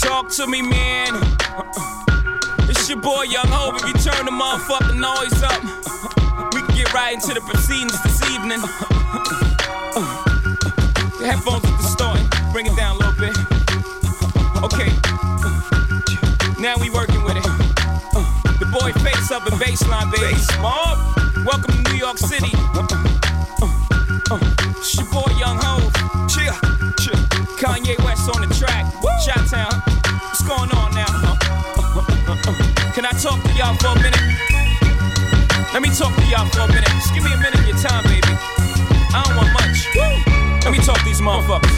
Talk to me, man. It's your boy Young Hov. If you turn the motherfucking noise up, we can get right into the proceedings this evening. The headphones are distorting. Bring it down a little bit. Okay. Now we working with it. The boy face up in baseline, baby. Small. Welcome to New York City. It's your boy Young. Chill. Chill. Kanye West on the track. Shot Town. Y'all for a minute? Let me talk to y'all for a minute. Just give me a minute of your time, baby. I don't want much. Let me talk to these motherfuckers.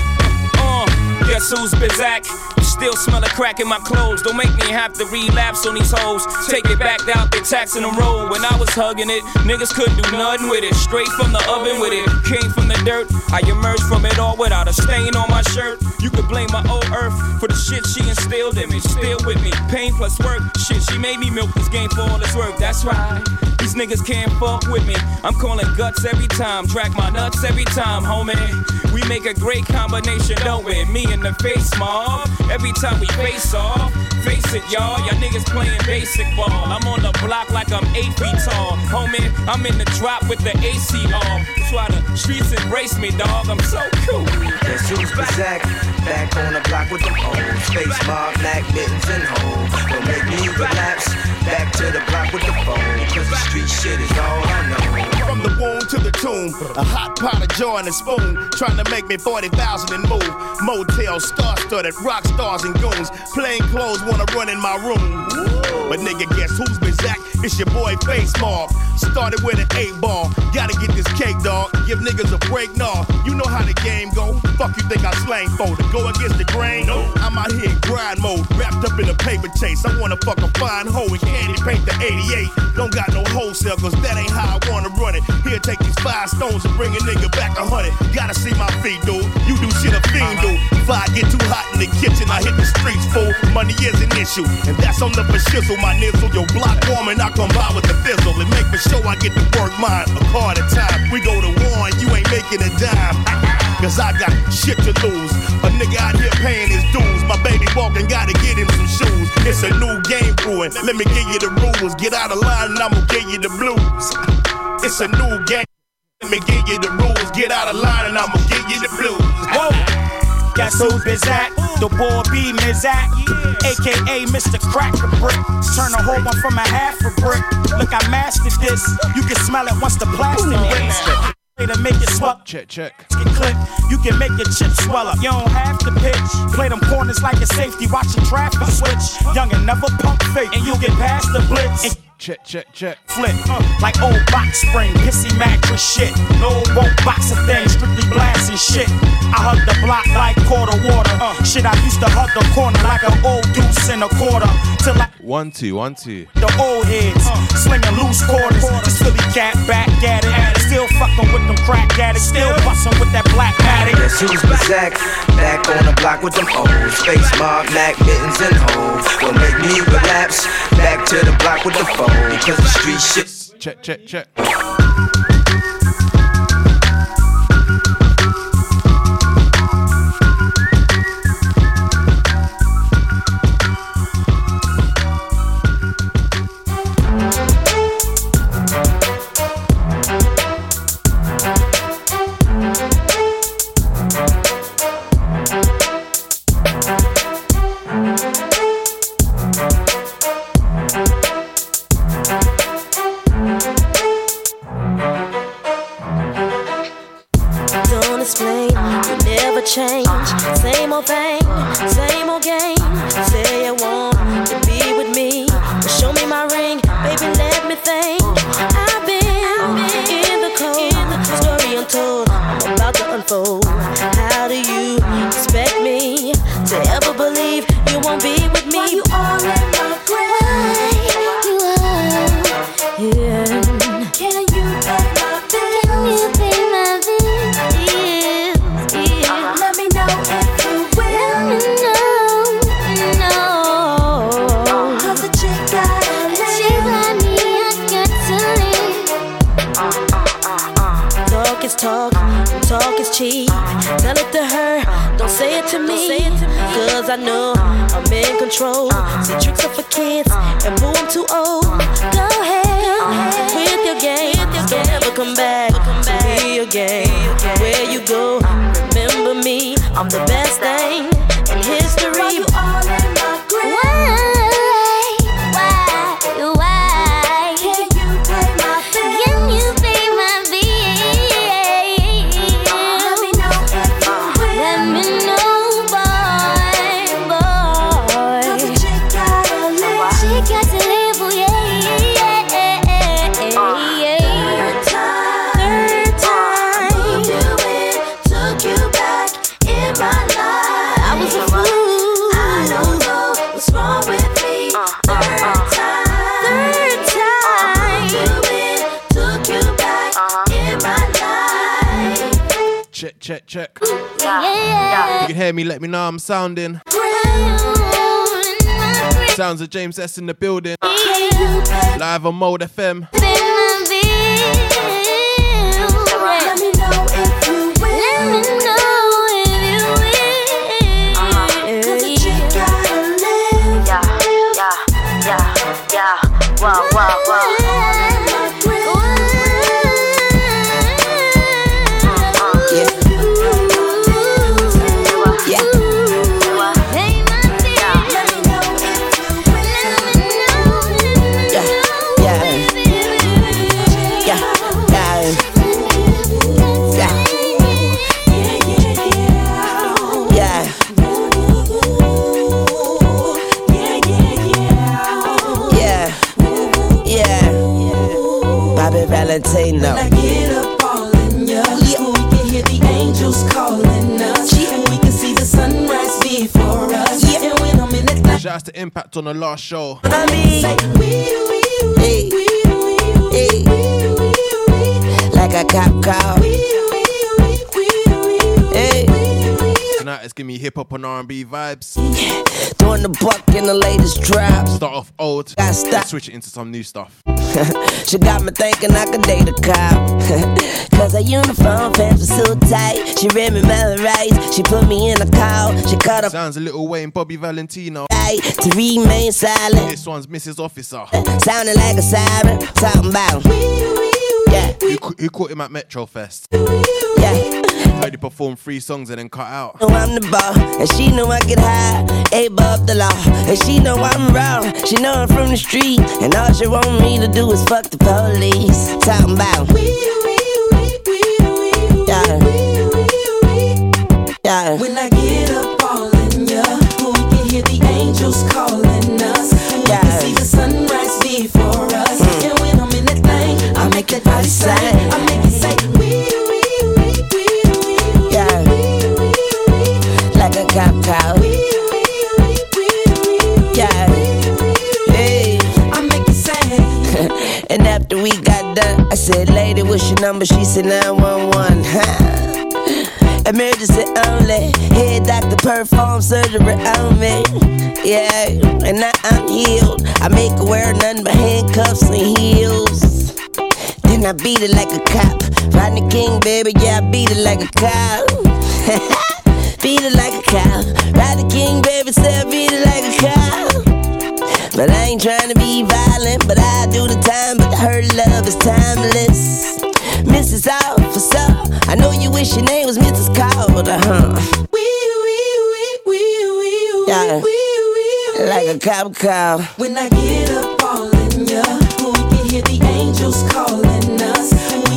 Uh, guess who's Bizak? Still smell a crack in my clothes. Don't make me have to relapse on these hoes. Take it back out, they taxing the road. When I was hugging it, niggas couldn't do nothing with it. Straight from the oven with it. Came from the dirt. I emerged from it all without a stain on my shirt. You could blame my old earth for the shit she instilled in me. Still with me. Pain plus work. Shit, she made me milk this game for all its work. That's right. These niggas can't fuck with me. I'm calling guts every time. Track my nuts every time, homie. We make a great combination, don't we? Me in the face, mob. Every time we face off. Face it, y'all. Y'all niggas playing basic ball. I'm on the block like I'm eight feet tall. Homie, I'm in the drop with the AC. That's why the streets embrace me, dog. I'm so cool. Guess who's Bazak? Back on the block with them O's. Face mob, black mittens and hoes. Don't make me relapse. Back to the block with the phone. Cause the street shit is all I know. From the womb to the tomb, a hot pot of joy and a spoon, trying to make me 40,000 and move. Motel, star studded, rock stars and goons. Plain clothes wanna run in my room. But nigga, guess who's been Zach? It's your boy Face Mob. Started with an eight ball. Gotta get this cake, dog. Give niggas a break, nah. You know how the game go. Fuck you think I slang for to go against the grain? No. I'm out here in grind mode, wrapped up in a paper chase. I wanna fuck a fine hoe and candy paint the 88. Don't got no wholesale, cause that ain't how I wanna run it. Here, take these five stones and bring a nigga back a hundred. Gotta see my feet, dude. You do shit a fiend do. If I get too hot in the kitchen, I hit the streets full. Money is an issue, and that's on the shizzle. My nizzle, your block warming, I come by with the fizzle. And make for sure I get to work mine a car at a time. We go to war and you ain't making a dime. Cause I got shit to lose. A nigga out here paying his dues. My baby walking, gotta get him some shoes. It's a new game brewing. Let me give you the rules. Get out of line and I'ma give you the blues. It's a new game. Let me give you the rules. Get out of line and I'ma give you the blues. Whoa. Guess who's Bizak? The boy B Mizak, aka Mr. Cracker Brick. Turn a whole one from a half a brick. Look, I mastered this. You can smell it once the plastic. Way to make it swell. Check, check. Get click. You can make your chips swell up. You don't have to pitch. Play them corners like a safety, watching traffic switch. Young and never pump fake, and you get past the blitz. And Check, check, check. flip uh, like old box spring, pissy mattress shit. No won't box a thing, strictly blasting shit. I hug the block like quarter water. Uh, shit, I used to hug the corner like an old deuce in a quarter. Till I One, two, one, two. the old heads, slinging loose quarters. This Philly cat back at. Still fucking with them crack addicts. Still busting with that black addict. Guess who's Bazak? Back on the block with them O's. Face mob, black mittens and hoes. won't make me relapse. Back to the block with the phone. Cause the street shit. Check, check, check. Sounding. Sounds of James S in the building. Live on Mode FM. Bobby Valentino. I get up all in ya. We can hear the angels calling us. And we can see the sunrise before us. And when I'm in that Shout out to Impact on the last show. I mean, hey, hey, like a cop car. Hey, Tonight is giving me hip hop and R&B vibes. doing the buck in the latest drop. Start off old, Gotta stop. switch it into some new stuff. She got me thinking I could date a cop. Cause her uniform pants were so tight. She read me my rights. She put me in a call. She cut up Sounds a Lil Wayne Bobby Valentino. tight to remain silent. This one's Mrs. Officer. Sounding like a siren. Talking about. Yeah, Who, who caught him at Metro Fest? yeah. Heard he perform three songs and then cut out. know I'm the ball, and she know I get high, above the law, and she know I'm raw. She know I'm from the street, and all she want me to do is fuck the police. Talking about, yeah, yeah. When I get up all in ya, we can hear the angels calling us. And we Yeah. can see the sunrise before us. Mm. And when I'm in that thing, I make that body say, said, Lady, what's your number? She said, 911. Huh? Emergency only. Head doctor perform surgery on me. Yeah, and now I'm healed. I make her wear nothing but handcuffs and heels. Then I beat it like a cop. Rodney King, baby, yeah, I beat it like a cop. beat it like a cop. Rodney King, baby, say I beat it like a cop. But I ain't trying to be violent, but I do the time, but her love is timeless. Mrs. Officer, I know you wish your name was Mrs. Carter, huh? Yeah. Like a cop car. When I get up all in ya, we can hear the angels calling us.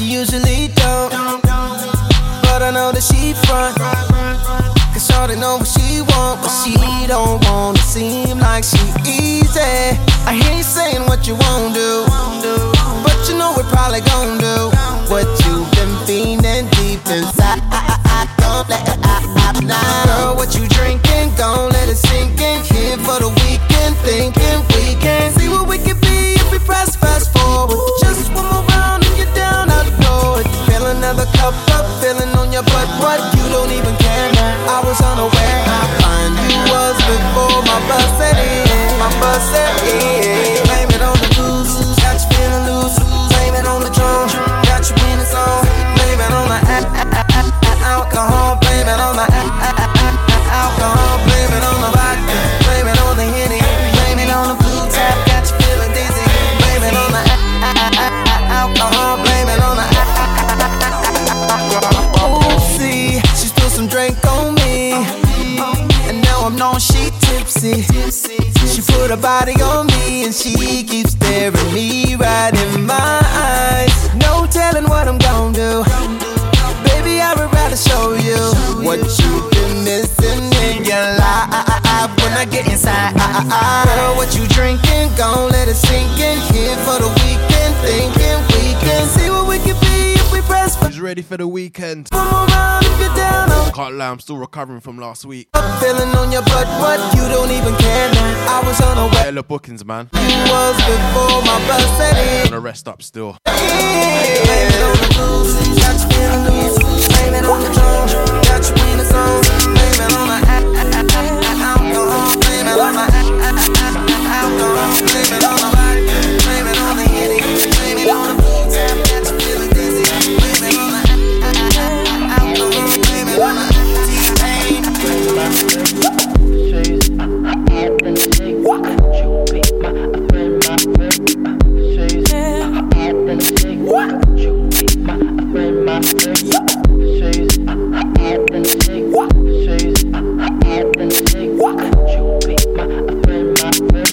She usually don't, but I know that she front. Cause Shorty know what she want, but she don't wanna seem like she easy. I hear you saying what you won't do, but you know we're probably gon' do what you've been feeling deep inside. Don't let it out now. Girl, what you drinking? Gon' up, up, feeling on your butt. What you don't even care. I was unaware I find you was before my bus set in. My bus set in. Body on me and she keeps staring me right in my eyes. No telling what I'm gonna do. Baby, I would rather show you what you've been missing in your life when I get inside. Girl, what you drinking? Gon' let it sink in. Here for the weekend, thinking ready for the weekend. Come around if you're down. I'm Can't lie, I'm still recovering from last week. feeling on your butt, what you don't even care now. I was on a way. Hella bookings, man. Was before my. Gonna rest up still. Blame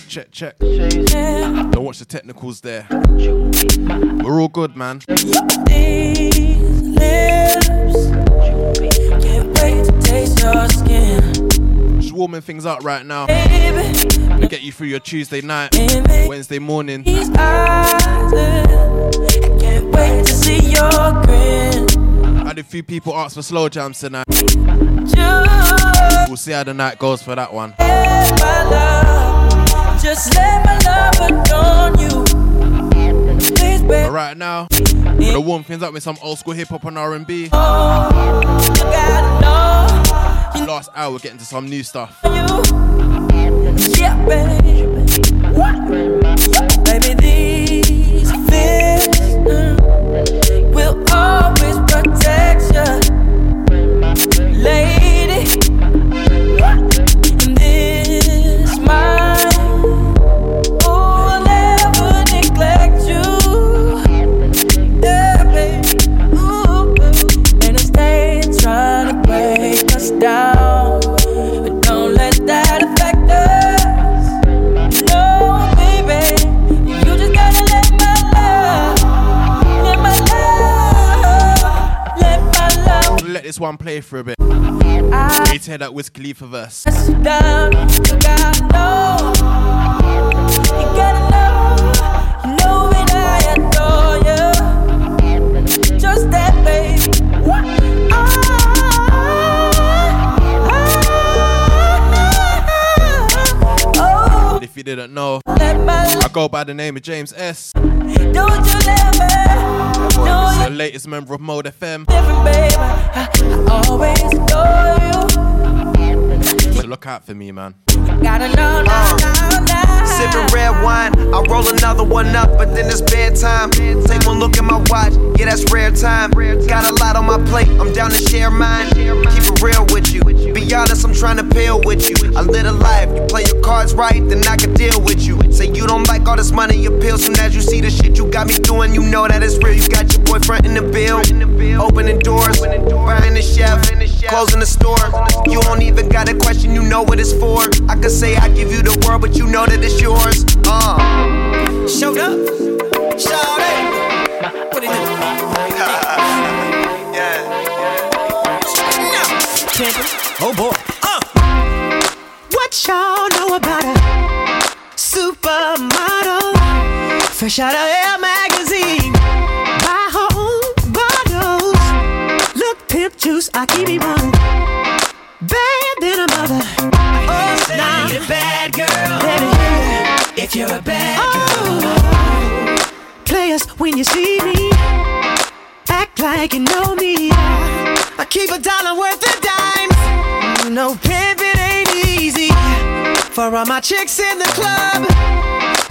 Check, check. Don't watch the technicals there. We're all good, man. These lips can't wait to taste your skin, Just warming things up right now. To get you through your Tuesday night, Wednesday morning. A few people ask for slow jams tonight. We'll see how the night goes for that one. But right now, we're warm things up with some old school hip hop and R&B. you gotta know Last hour, we're getting to some new stuff. Baby. These will will oh, never neglect you. Yeah, baby. Ooh, and they trying to break us down, this one play for a bit. Ah. To hear that Wiz Khalifa verse. press you down. You gotta know, you gotta know, you know that I adore you. Just that, baby. Ah. Ah. If you didn't know, let my love, I go by the name of James S. don't you me know The latest member of Mode FM. baby. I, I always adore you. So look out for me, man. Gotta know, uh. know, know, know. Sipping red wine, I roll another one up, but then it's bedtime. Take one look at my watch, yeah, that's rare time. Got a lot on my plate, I'm down to share mine. Keep it real with you. Be honest, I'm trying to peel with you. I live a life, you play your cards right, then I can deal with you. Say you don't like all this money, your pills. Soon as you see the shit you got me doing, you know that it's real. You got your boyfriend in the bill, opening doors, buying the chef, closing the store. You don't even got a question, you know what it's for. I could say I give you the world, but you know that it's yours. Uh. Showed up, shout it. What it do? yeah. Oh boy. Uh. What y'all know about a supermodel? Fresh out of Air magazine. Buy her own bottles. Look, pimp juice, I keep it running. Bad than a mother. Oh, now. a bad girl. Baby, If you're a bad oh. Players, when you see me, act like you know me. I keep a dollar worth of dimes. No pimping ain't easy. For all my chicks in the club,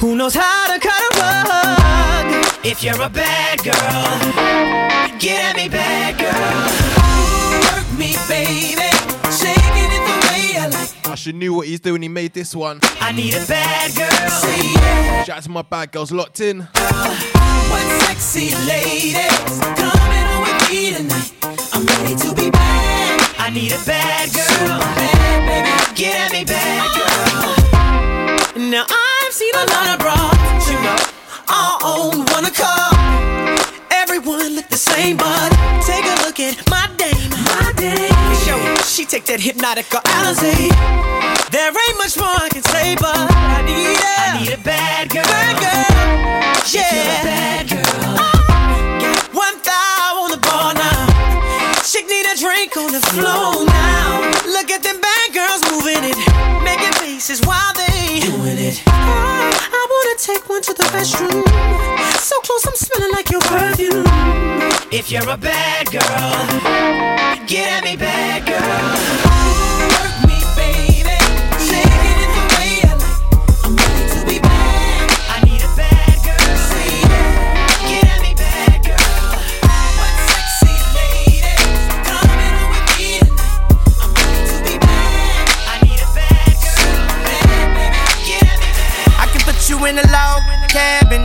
who knows how to cut a rug? If you're a bad girl, get at me, bad girl. Work me, baby. Usher knew what he's doing, he made this one. I need a bad girl. Say yeah. Shout out to my bad girls locked in. What sexy ladies coming on with me tonight. I'm ready to be bad. I need a bad girl. Bad, baby, get at me, bad girl. Now I've seen a lot of bras, you know. I own one to call. Everyone look the same, but take a look at my dame. My dame. Show she take that Hpnotiq or Alizé. There ain't much more I can say, but I need a, I need a bad girl. Bad girl. Yeah. bad girl. Uh, Got one thigh on the bar now. Chick need a drink on the floor now. Look at them bad girls moving it, making faces while they doing it. I, I wanna take one to the restroom. So close, I'm smelling like your perfume. If you're a bad girl, get at me, bad girl. In a log cabin,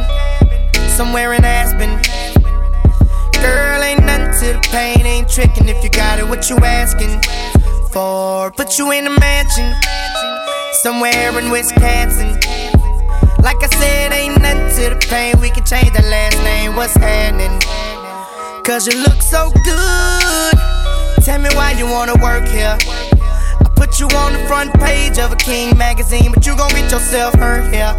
somewhere in Aspen. Girl, ain't nothing to the pain, ain't tricking if you got it, what you asking for? Put you in a mansion, somewhere in Wisconsin. Like I said, ain't nothing to the pain, we can change the last name, what's happening? Cause you look so good, tell me why you wanna work here. I put you on the front page of a King magazine, but you gon' get yourself hurt here.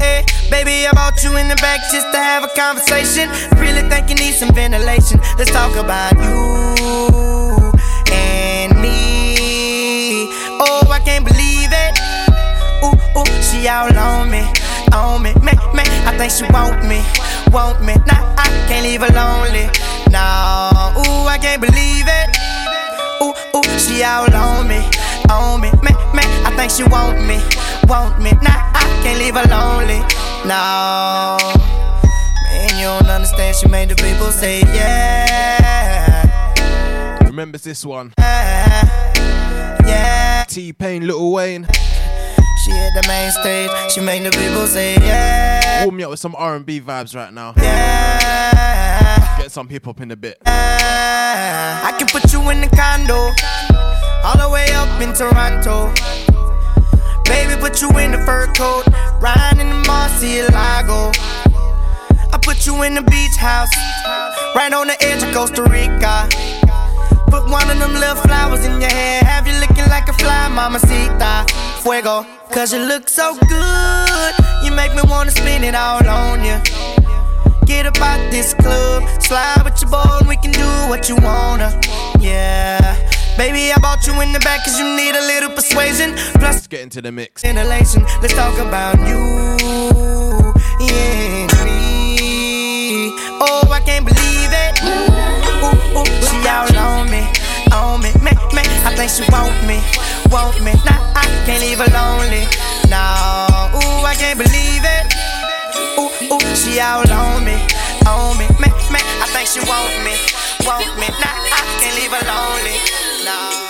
Hey, baby, I brought you in the back just to have a conversation. Really think you need some ventilation. Let's talk about you and me. Oh, I can't believe it. Ooh, ooh, she all on me, on me, me, me. I think she want me, want me. Nah, I can't leave her lonely. Nah, ooh, I can't believe it. Ooh, ooh, she all on me, on me, me, me. I think she want me, want me. Nah, I can't leave her lonely. No, man, you don't understand. She made the people say yeah, Remembers this one. yeah. T Pain, Lil Wayne. She hit the main stage. She made the people say yeah, Warm me up with some R&B vibes right now. yeah. Get some hip hop in a bit. Yeah. I can put you in the condo, all the way up in Toronto. Baby, put you in the fur coat, riding in the Murciélago. I put you in the beach house, right on the edge of Costa Rica. Put one of them little flowers in your hair, have you looking like a fly, mamacita. Fuego, cause you look so good, you make me wanna spin it all on you. Get up out this club, slide with your boy, and we can do what you wanna. Yeah. Baby, I bought you in the back cause you need a little persuasion. Plus, Let's get into the mix. ventilation. Let's talk about you yeah, me. Oh, I can't believe it. Ooh, ooh, she all on me, on me, me, me. I think she want me, want me. Nah, I can't leave her lonely. Nah, ooh, I can't believe it. Ooh, ooh, she all on me, on me, me, me. I think she want me, want me. Nah, I can't leave her lonely. Nah.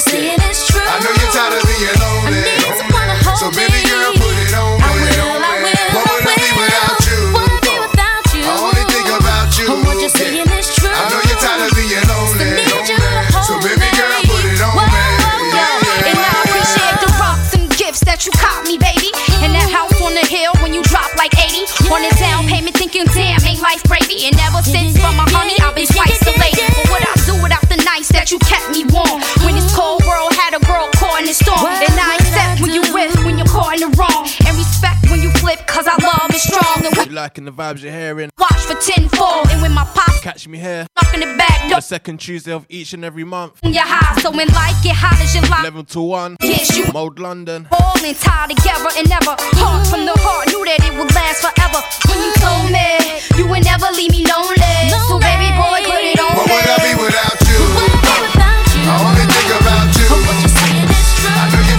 You. But saying is true. I know you're tired of being lonely. Liking the vibes you're hearing, Watch for tenfold, and when my pops catch me here knocking it back, on the second Tuesday of each and every month. you high. So when life get hot as you like, 11 to 1, Yes, you- Mode London. all and tied together and never heart from the heart. Knew that it would last forever. When you told me you would never leave me lonely, so baby boy, put it on What would I be me. without you? I only think about you. I know you're tired of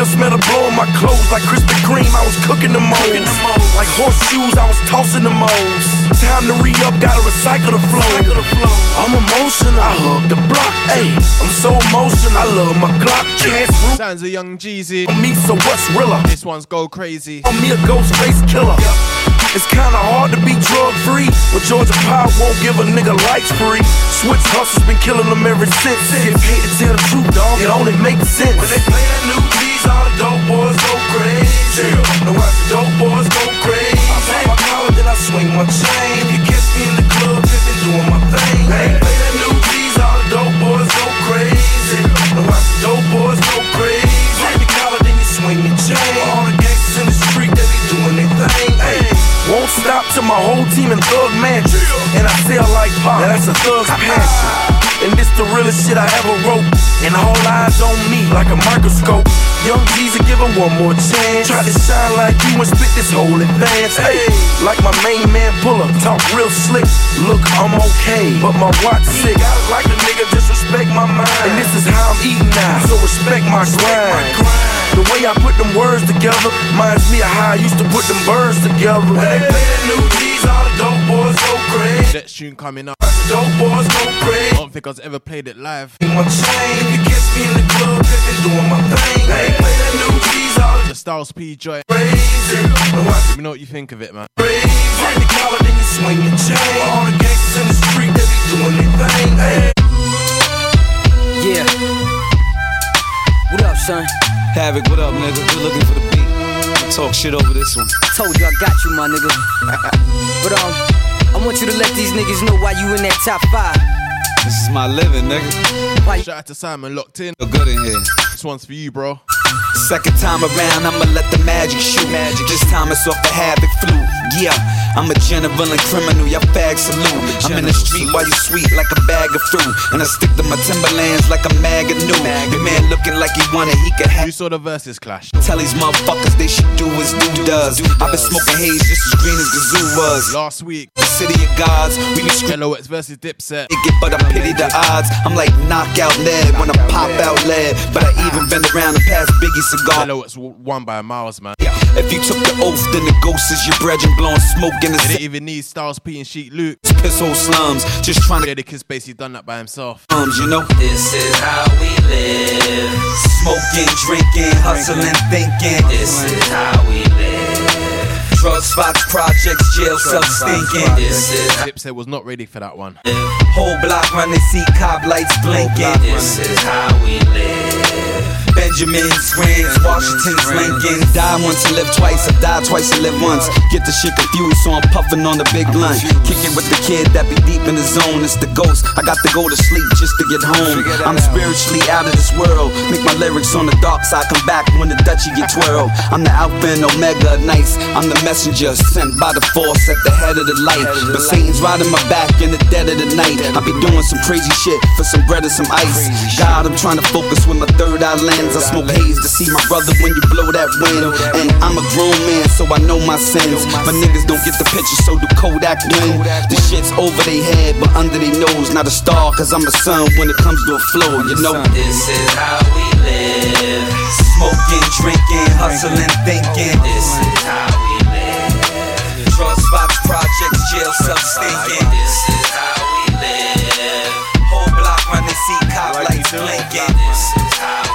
Still smell the blow on my clothes like Krispy Kreme. I was cooking the moles. Like horseshoes, I was tossing the moles. Time to re up, gotta recycle the flow. I'm emotional. I hug the block. Hey, I'm so emotional. I love my Glock. Chance root Sounds a young Jeezy. on me, so what's realer? This one's Go Crazy. On me, a ghost face killer. It's kinda hard to be drug free, but Georgia Power won't give a nigga lights free. Switch hustles been killing them ever since. Get paid to tell the truth, dog. It only makes sense. When they play that new Jeezy, all the dope boys go crazy. Now watch the dope boys go crazy. I pop my collar, then I swing my chain. If you catch me in the club, pimpin', doing my thing. They play that new Jeezy, all the dope boys go crazy. Now watch the dope boys go crazy. Pop your collar, then you swing your chain. All the gangsters in the street, they be doing their thing. Hey, won't stop till my whole team in thug mansions. And I sell like pop. Now that's a thug's passion. And this the realest shit I ever wrote. And all eyes on me like a microscope. Young Jeezy, give him one more chance. Try to shine like you and spit this whole advance. Hey, like my main man pull up, talk real slick. Look, I'm okay, but my watch sick. I like a nigga, disrespect my mind. And this is how I'm eating now, so respect my grind. The way I put them words together reminds me of how I used to put them birds together. When they play that new Jeezy, all the dope boys go crazy. Next tune coming up. Dope boys go crazy. I don't think I've ever played it live. My chain, if you catch me in the club, pimpin', doing my thing. They play that new Jeezy, all the The Styles P joy. crazy. Let me know what you think of it, man. crazy. Pop the collar, then you swing your chain. All the gangsters in the street, they be doing their thing. Hey. Yeah. What up, son? Havoc, what up, nigga? We're looking for the beat. Talk shit over this one. Told you I got you, my nigga. but um, I want you to let these niggas know why you in that top five. This is my living, nigga. Why? Shout out to Simon locked in. Feel good in here. This one's for you, bro. Second time around, I'ma let the magic shoot. Magic. This time it's off the havoc flute. Yeah, I'm a benevolent criminal. Y'all fag salute. I'm in the street while you sweet like a bag of fruit. And I stick to my Timberlands like a mag of new. Your man looking like he wanted, he could have. You saw the verses clash. Tell these motherfuckers they should do as do does. I've been smoking haze just as green as Gazoo was. Last week, The city of gods, we be screaming. LOX versus Dipset. It, get, but I pity the odds. I'm like knockout lead when I pop out lead. But I even been around and past Biggie cigar. LOX w- won by miles, man. If you took the oath, then the ghost is your brethren blowing smoke in the They didn't city. even need Styles P and Sheek Louch. Piss hole slums, just trying to Yeah, the kid's basically done that by himself. slums, you know. This is how we live. Smoking, drinking, hustling, thinking. This is how we live. Drug spots, projects, jail cells stinking. This is Dipset was not ready for that one. Whole block run, they see cop lights blinking. This is how we live. Benjamin's, Grants, Washington's, Lincoln. Die once and live twice, I die twice and live once. Get the shit confused, so I'm puffing on the big blunt. Kicking with the kid that be deep in the zone. It's the ghost. I got to go to sleep just to get home. I'm spiritually out of this world. Make my lyrics on the dark side come back when the Dutchie get twirled. I'm the Alpha and Omega, nice. I'm the messenger sent by the force at the head of the light. But Satan's riding my back in the dead of the night. I be doing some crazy shit for some bread and some ice. God, I'm trying to focus with my third eye lens. I smoke haze to see my brother when you blow that wind. And I'm a grown man, so I know my sins. My niggas don't get the picture, so do Kodak win. The shit's over their head, but under their nose. Not a star, cause I'm a son when it comes to a flow, you know. This is how we live. Smoking, drinking, hustling, thinking. This is how we live. Drug spots, projects, jail cells stinking. This is how we live. Whole block run, they see cop lights blinking. This is how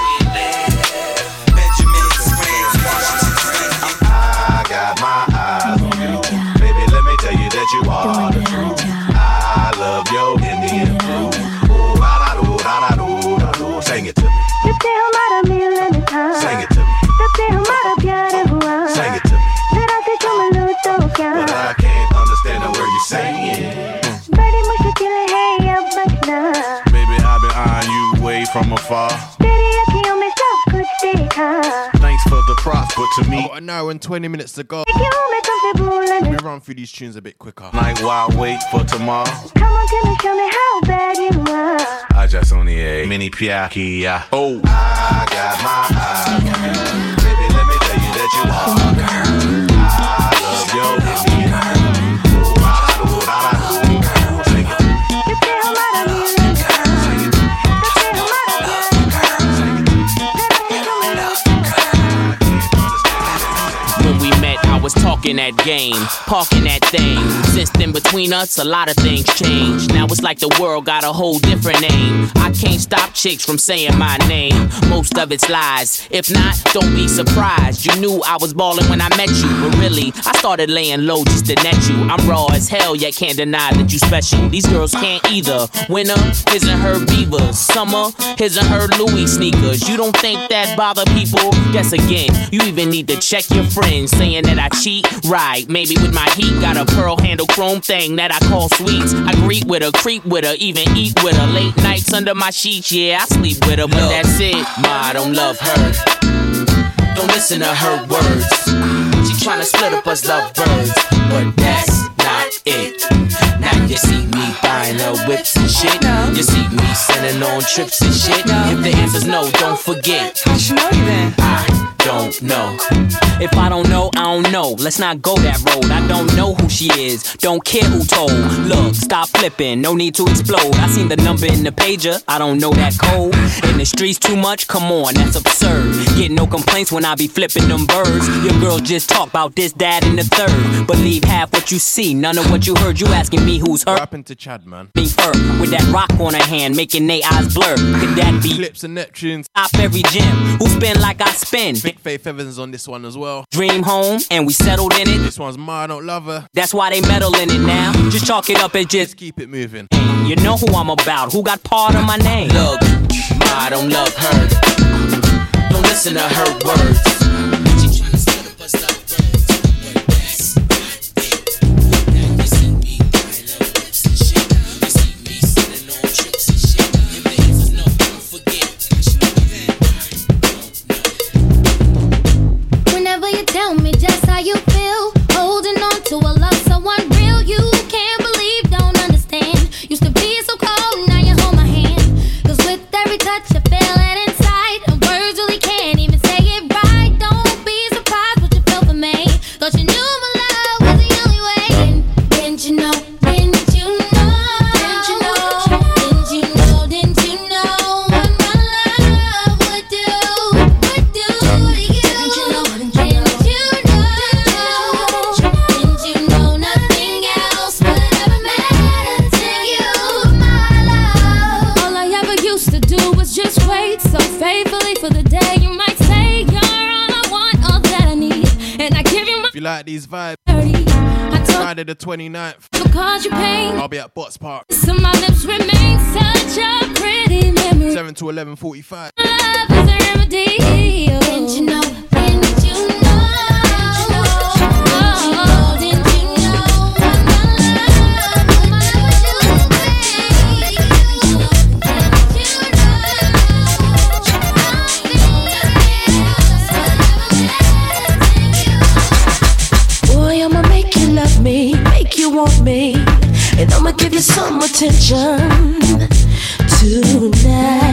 from afar. Thanks for the props, but to me, oh, an hour and 20 minutes to go. Let me run through these tunes a bit quicker. Night while I wait for tomorrow. Come on, tell me, show me how bad you are. I just only a mini piakia. Oh, I got my eyes. Baby, let me tell you that you are. I love your. Talking that game, parking that thing. Since then, between us, a lot of things changed. Now it's like the world got a whole different name. I can't stop chicks from saying my name. Most of it's lies. If not, don't be surprised. You knew I was balling when I met you, but really, I started laying low just to net you. I'm raw as hell, yet can't deny that you special. These girls can't either. Winter, his and her beavers. Summer, his and her Louis sneakers. You don't think that bother people? Guess again, you even need to check your friends saying that I cheat. Right, maybe with my heat, got a pearl handle chrome thing that I call sweets. I greet with her, creep with her, even eat with her. Late nights under my sheets, yeah, I sleep with her, but that's it. Ma, I don't love her. Don't listen to her words. She tryna split up us lovebirds, but that's not it. Now you see me buying her whips and shit. You see me sending on trips and shit. If the answer's no, don't forget. How you know you then? I don't know. If I don't know, I don't know. Let's not go that road. I don't know who she is. Don't care who told. Look, stop flipping. No need to explode. I seen the number in the pager. I don't know that code. In the streets too much. Come on, that's absurd. Get no complaints when I be flipping them birds. Your girls just talk about this, that, and the third. Believe half what you see, none of what you heard. You asking me who's her? What happened to Chad, man? Me her with that rock on her hand, making they eyes blur. Could that be Clipse and Neptunes? Top every gym. Who spin like I spin? Big Faith Evans on this one as well. Dream home, and we settled in it. This one's Ma, I don't love her. That's why they meddle in it now. Just chalk it up as just keep it moving. You know who I'm about. Who got part of my name? Look, Ma, I don't love her. Don't listen to her words. Like these vibes, Friday the 29th, because you. I'll be at Bots Park. So my lips remain such a pretty memory. 7 to 11.45. Love is a remedy. Didn't you know? Didn't you know? Oh, want me, and I'ma give you some attention tonight.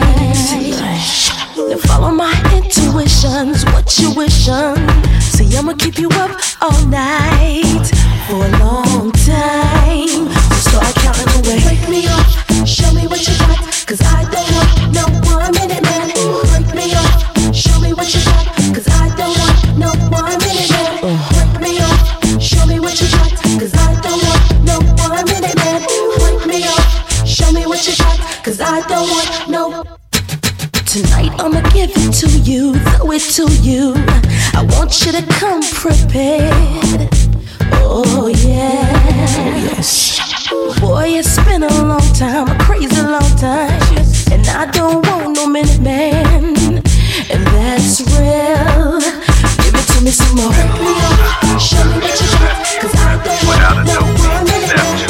Now follow my intuitions, what you wishing. See, I'ma keep you up all night for a long time. So start counting away. Wake me up, show me what you got, cause I don't want no one minute man. Break me up, show me what you got, cause I don't want no one cause I don't want no. Tonight I'ma give it to you, throw it to you. I want you to come prepared. Oh yeah. Oh, Yes. Boy, it's been a long time, a crazy long time. And I don't want no minute man. And that's real. Give it to me some more. Show me what you got. Cause I don't want no minute man.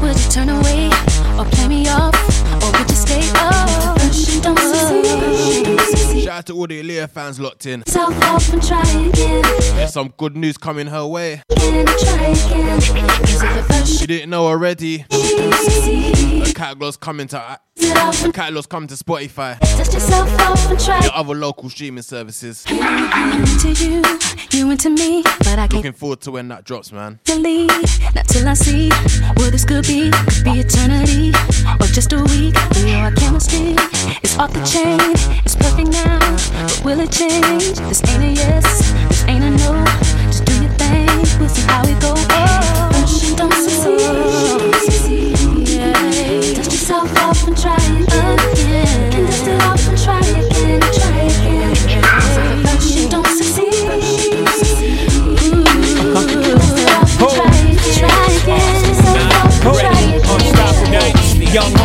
would you turn away or play me off or would you stay? Succeed. Shout out to all the Aaliyah fans locked in. Self off try again. There's some good news coming her way. Again, try again. 'Cause if the first You didn't know already. The catalog's coming to the catalog's coming to Spotify. Dust yourself off and try Your other local streaming services. You, you into me, but I can't Looking forward to when that drops, man. Not till I see what this could be. Could be eternity or just a week. We know our chemistry is off the chain. It's perfect now, but will it change? This ain't a yes, this ain't a no. Just do your thing, we'll see how it goes. Oh, don't succeed. Dust yourself off and try again. Can dust it off and try again, try again. So the first you don't succeed.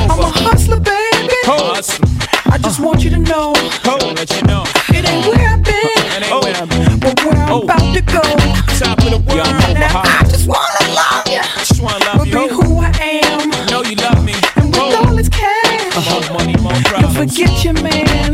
I'm a hustler, baby. I just want you to know. It ain't where I've been, but where I'm about to go. Top of the world. Now forget your man.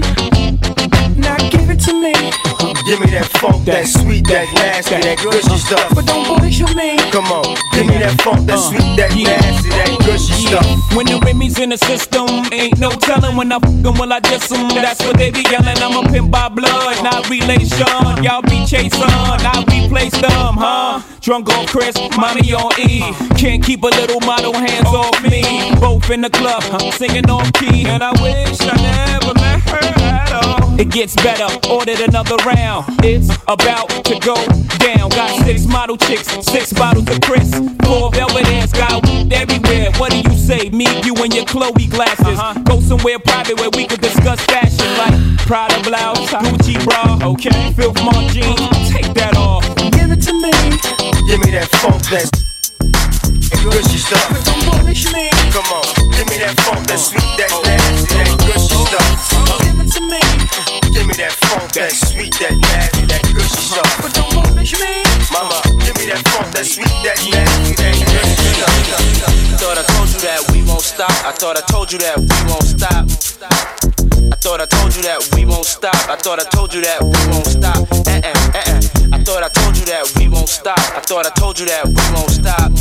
Now give it to me. Give me that funk, that sweet, that nasty, that gushy stuff. But don't bullshit me. Come on, give me that funk, that uh, sweet, that nasty, that gushy stuff. When the Remy's in the system, ain't no telling when I fuck 'em, will I diss 'em. That's what they be yelling. I'm a pimp by blood, not relation. Y'all be chasing, I replace them, huh? Drunk on Chris, mommy on E. Can't keep a little model hands off me. Both in the club, I'm singing off key. And I wish I never met her at all. It gets better, ordered another round. It's about to go down. Got six model chicks, six bottles of Chris. Four velvet ass, got weed everywhere. What do you say? Me, you, and your Chloe glasses. Uh-huh. Go somewhere private where we could discuss fashion like Prada blouse, uh-huh. Gucci bra, okay? Filth Mart jeans, take that off. Give it to me. Give me that funk, that gushy stuff. But don't bullshit me. Come on, give me that funk, that sweet, that nasty, that gushy stuff. Give it to me. Give me that funk, that sweet, that nasty, that gushy stuff. But don't bullshit me. Mama, give me that funk, that sweet, that nasty, that gushy stuff. Thought I told you that we won't stop. I thought I told you that we won't stop. I thought I told you that we won't stop. I thought I told you that we won't stop. Uh uh uh uh. I thought I told you that we won't stop. I thought I told you that we won't stop.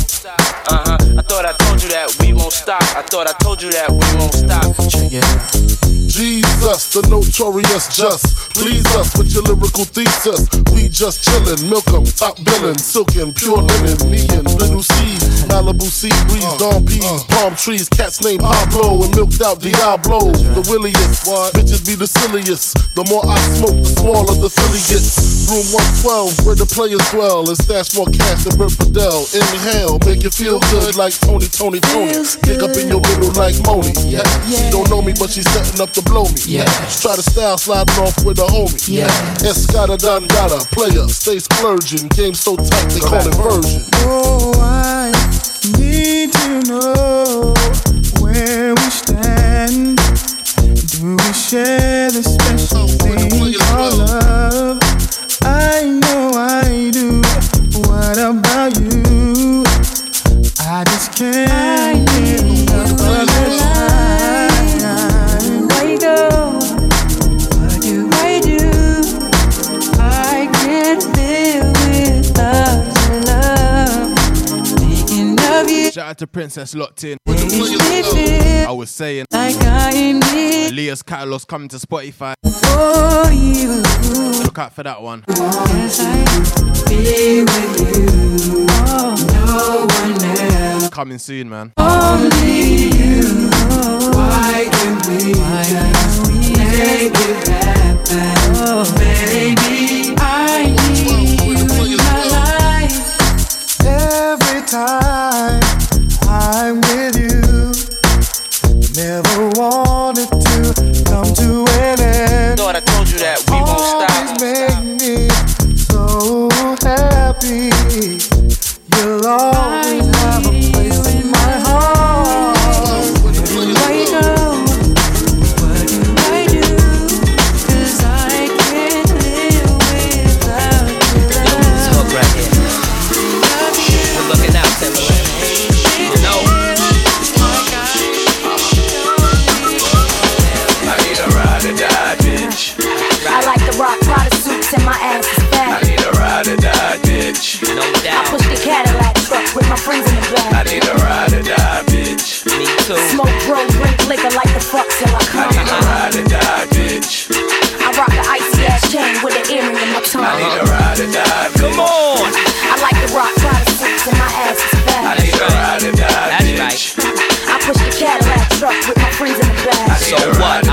Uh huh. I thought I told you that we won't stop. I thought I told you that we won't stop. Check. Jesus, the notorious just. Please us with your lyrical thesis. We just chillin', milk 'em, top billin', silkin', pure linen. Me and Little C, Malibu sea breeze, dawn peas, uh. palm trees, cats named Pablo and milked out Diablo. The williest, bitches be the silliest. The more I smoke, the smaller the Philly gets. Room 112, where the players dwell, and stash more cash than Bert Fidel. Inhale, make you feel good like Tony, Toni, Toné. Dig up in your middle like Moni. Yeah. yeah. She don't know me, but she's setting up to blow me. Yeah. Try to style sliding off with a homie. Yeah. Escada Dangada, player, stay splurging. Game so tight, they call it version. Oh, I need to know where we stand. Do we share the special thing called love? I know I do. What about you? I just can't get enough of this Shout out to Princess Locked In. makes me feel I was saying, like I am need Aaliyah's catalog's coming to Spotify. for you. Look out for that one. Yes, I be with you. Oh, no. Coming soon, man. Only you. Why can't we just make it happen? Baby, I need you in my life. Every time I'm with you, never wanted to come to an end. Thought I told you that we won't stop. Always make me so happy. You'll always have too. Smoke, bro, drink liquor like the fuck till I come. I need a ride or die, bitch. I rock the icy ass chain with an earring in my tongue. I need a ride or die, bitch. Come on. I like to rock Prada suits and my ass is fat. I need a ride or die, That's bitch. right. I push the Cadillac truck with my friends in the back. So what?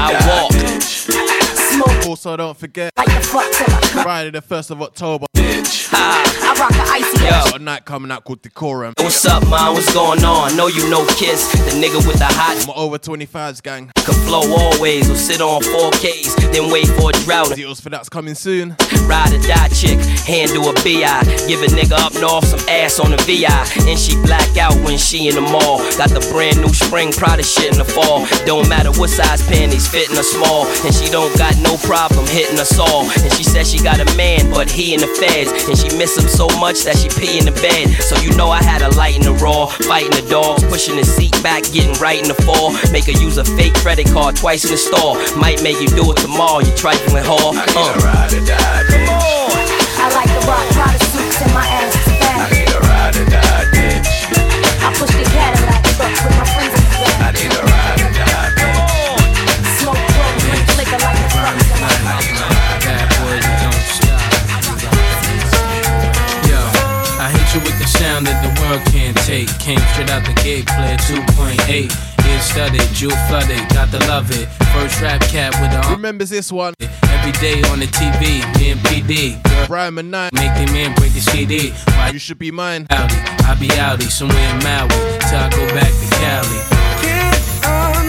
I walk. Smoke Also, don't forget like the fuck till I come. Friday the first of October. Bitch. I rock the icy ass. Got a night coming out called Decorum. What's up, man? What's going on? Know you know Kiss, the nigga with the hot My over 25s gang. can flow always. Or sit on 4Ks, then wait for a drought. Deals for that's coming soon. Ride or die chick, handle a BI. Give a nigga up north some ass on the VI. And she black out when she in the mall. Got the brand new spring Prada shit in the fall. Don't matter what size panties, fitting her small. And she don't got no problem hitting us all. And she says she got a man, but he in the feds. And she miss him so much that she pee in the bed. So you know I had a light in the raw, fighting the dogs, pushing the seat back, getting right in the fall. Make her use a fake credit card twice in the store. Might make you do it tomorrow, you trifling whore. Uh. ride or die, bitch. I like to rock Prada suits and my sound that the world can't take. Came straight out the gate, played 2.8. Ear studded, jewel flooded, got to love it. First rap cat with the arm. Remembers this one? Every day on the TV, me and PD. Girl, Brian Manite. make the man break the CD. Why You should be mine. Audi? I be outie somewhere in Maui till I go back to Cali.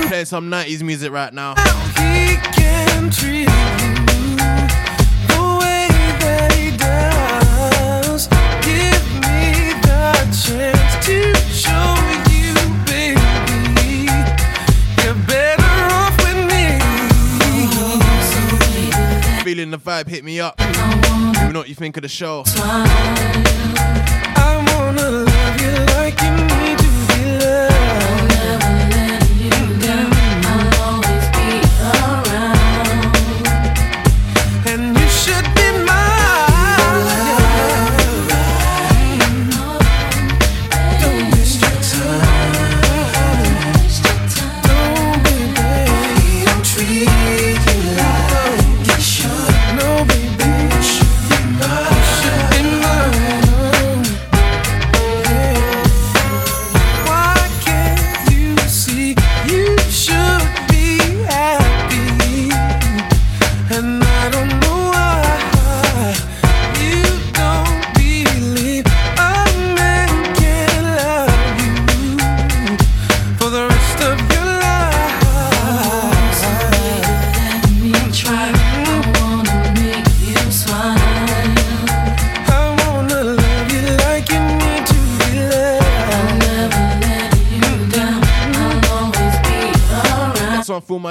Playing some 90s music right now. He can treat Feeling the vibe, hit me up. Let me know what you think of the show. I wanna love you like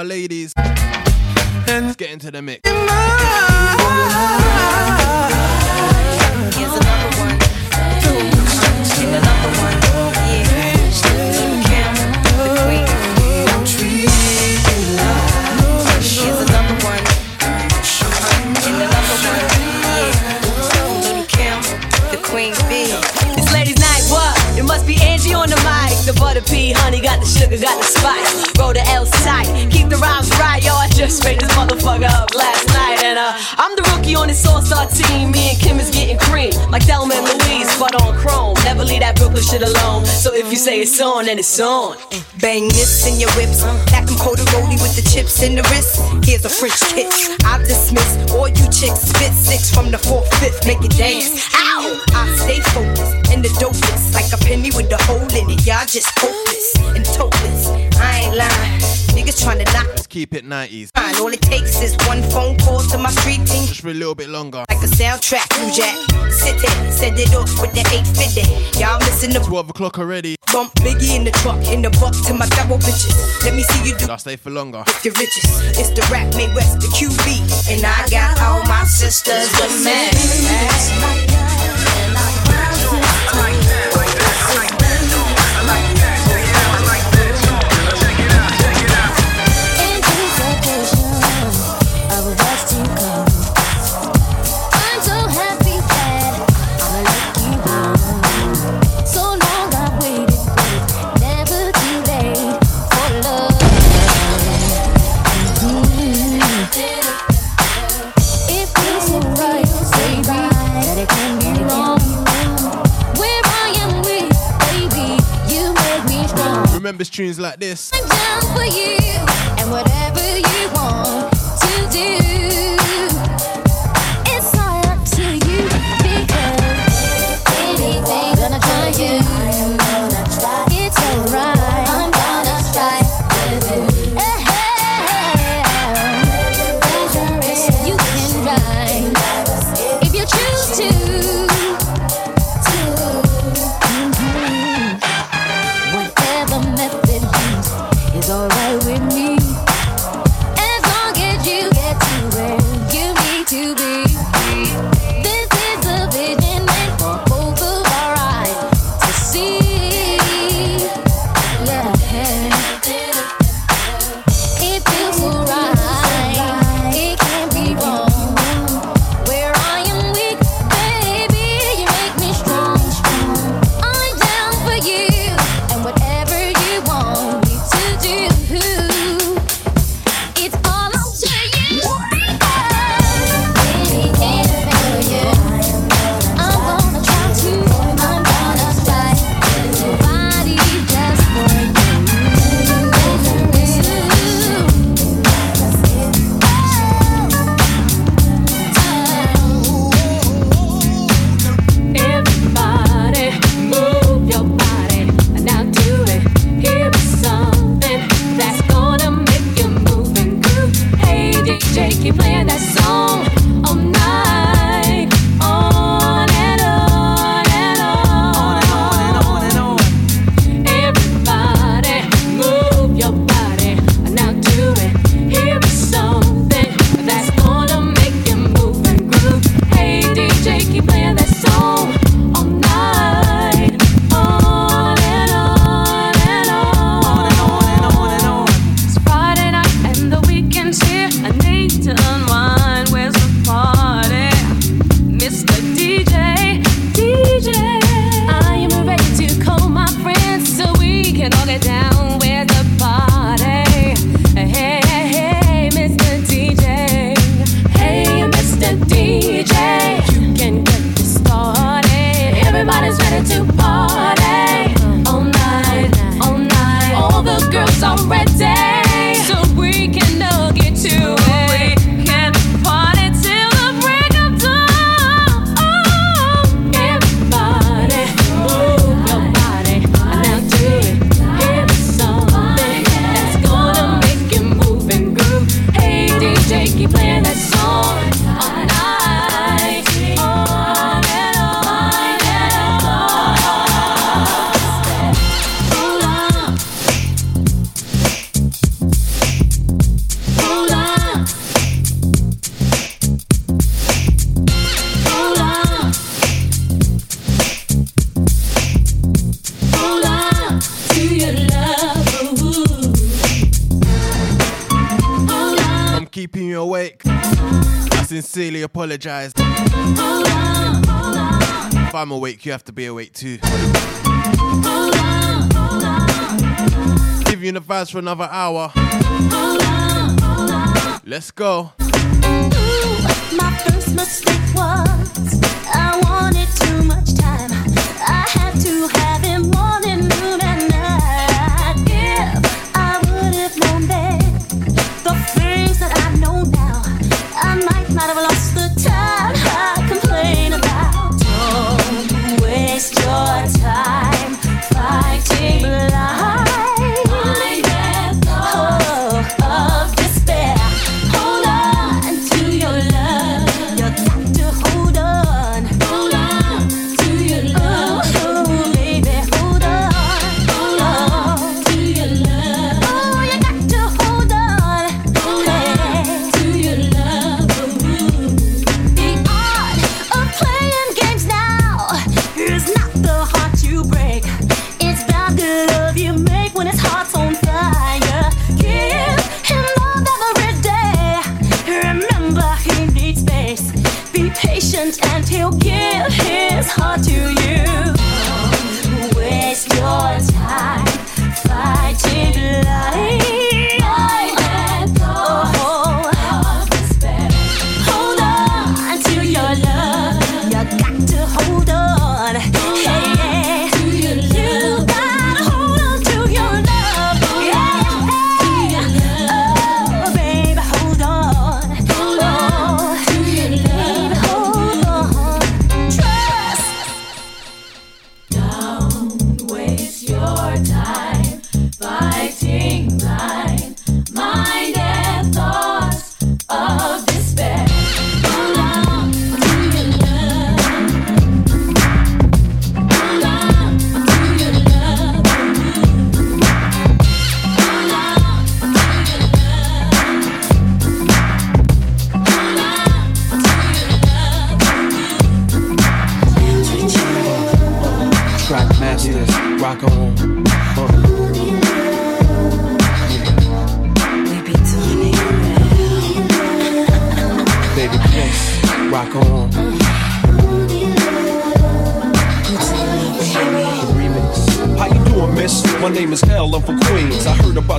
ladies. Let's get into the mix. Sugar, got the spice. Roll the L tight, keep the rhymes right, yo. I just made this motherfucker up last night, and uh, I'm the rookie on this all-star team. Me and Kim is getting cream, like Thelma and Louise, but on chrome. Never leave that Brooklyn shit alone. So if you say it's on, then it's on. Bang this in your whips. Pack them cold roly with the chips in the wrist. Here's a French kiss. I dismiss all you chicks. Spit six from the fourth, fifth. Make it dance. Ow! I stay focused and the dopest. Like a penny with a hole in it. Y'all just hopeless and topless. I ain't lying. Niggas trying to knock Let's keep it 90s. mine. All it takes is one phone call to my street team. Just for a little bit longer. Like a soundtrack, New Jack. Sit there, set it off with the 850. Y'all missing the 12 o'clock already. bump Biggie in the truck, in the buck to my double bitches. Let me see you do I'll stay for longer. with your riches. It's the rap made West, the QB. And I got all my sisters with me. remembers tunes like this. apologize. If I'm awake, you have to be awake too. Give you the vibes for another hour. Let's go.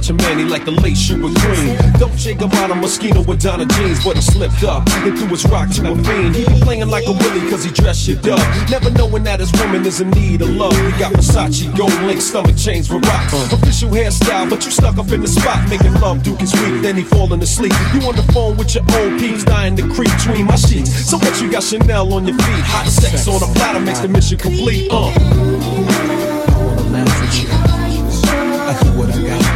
Heard about your man, he like the late sugar green. Dolce Gabbana Moschino with Donna jeans, but he slipped up and threw his rock to a fiend. He be playing like a willy cause he dressed shit up. Never knowing that his woman is in need of love. We got Versace, gold link, stomach chains for rocks. Official hairstyle, but you stuck up in the spot, making love, Duke is weak, then he falling asleep. You on the phone with your old peeps, dying to creep between my sheets. So what you got Chanel on your feet? Hot sex on a platter makes the mission complete. Uh. I do what I gotta do. what I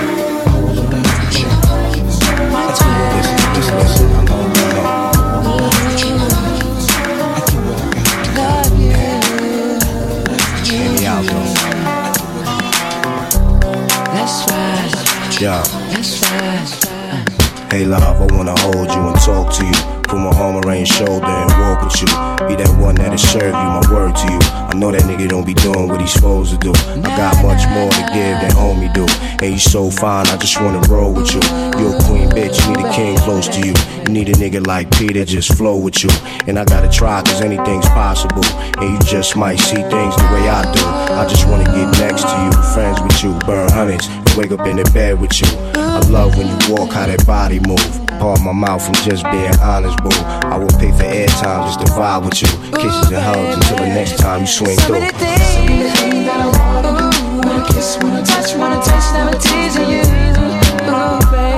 Ride. Hey love, I wanna hold you and talk to you. Put my arm around your shoulder and walk with you. Be that one that'll serve you, my word to you. I know that nigga don't be doing what he's supposed to do. I got much more to give than homie do. And you so fine, I just wanna roll with you. You a queen bitch, you need a king close to you. You need a nigga like Peter, just flow with you. And I gotta try, cause anything's possible. And you just might see things the way I do. I just wanna get next to you, friends with you, burn hundreds, wake up in the bed with you. I love when you walk, how that body move. Part my mouth from just being honest, boo. I will pay for airtime just to vibe with you. Kisses and hugs until the next time you swing through. things that I wanna do. Wanna kiss, wanna touch, wanna taste, never teasing you. Ooh, baby.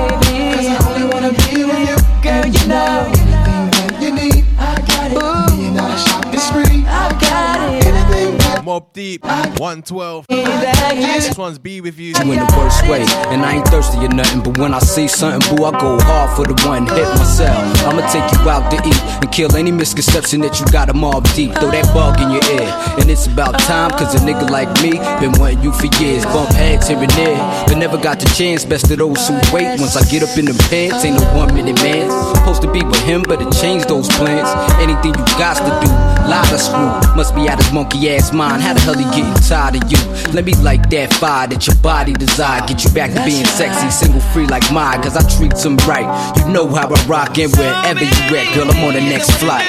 Deep, 112. This one's Be With You. You in the worst way, and I ain't thirsty or nothing. But when I see something, boo, I go hard for the one hit myself. I'ma take you out to eat and kill any misconception that you got a mob deep. Throw that bug in your ear, and it's about time, cause a nigga like me been wanting you for years. Bump heads here and there, but never got the chance. Best of those who wait. Once I get up in the pants, ain't no one minute man. Supposed to be with him, but it changed those plans. Anything you got to do, lie to screw. Must be out his monkey ass mind. How the hell he getting tired of you? Let me light that fire that your body desire. Get you back to being sexy, single free like mine. Cause I treat them right. You know how I rock and wherever you at, girl, I'm on the next flight.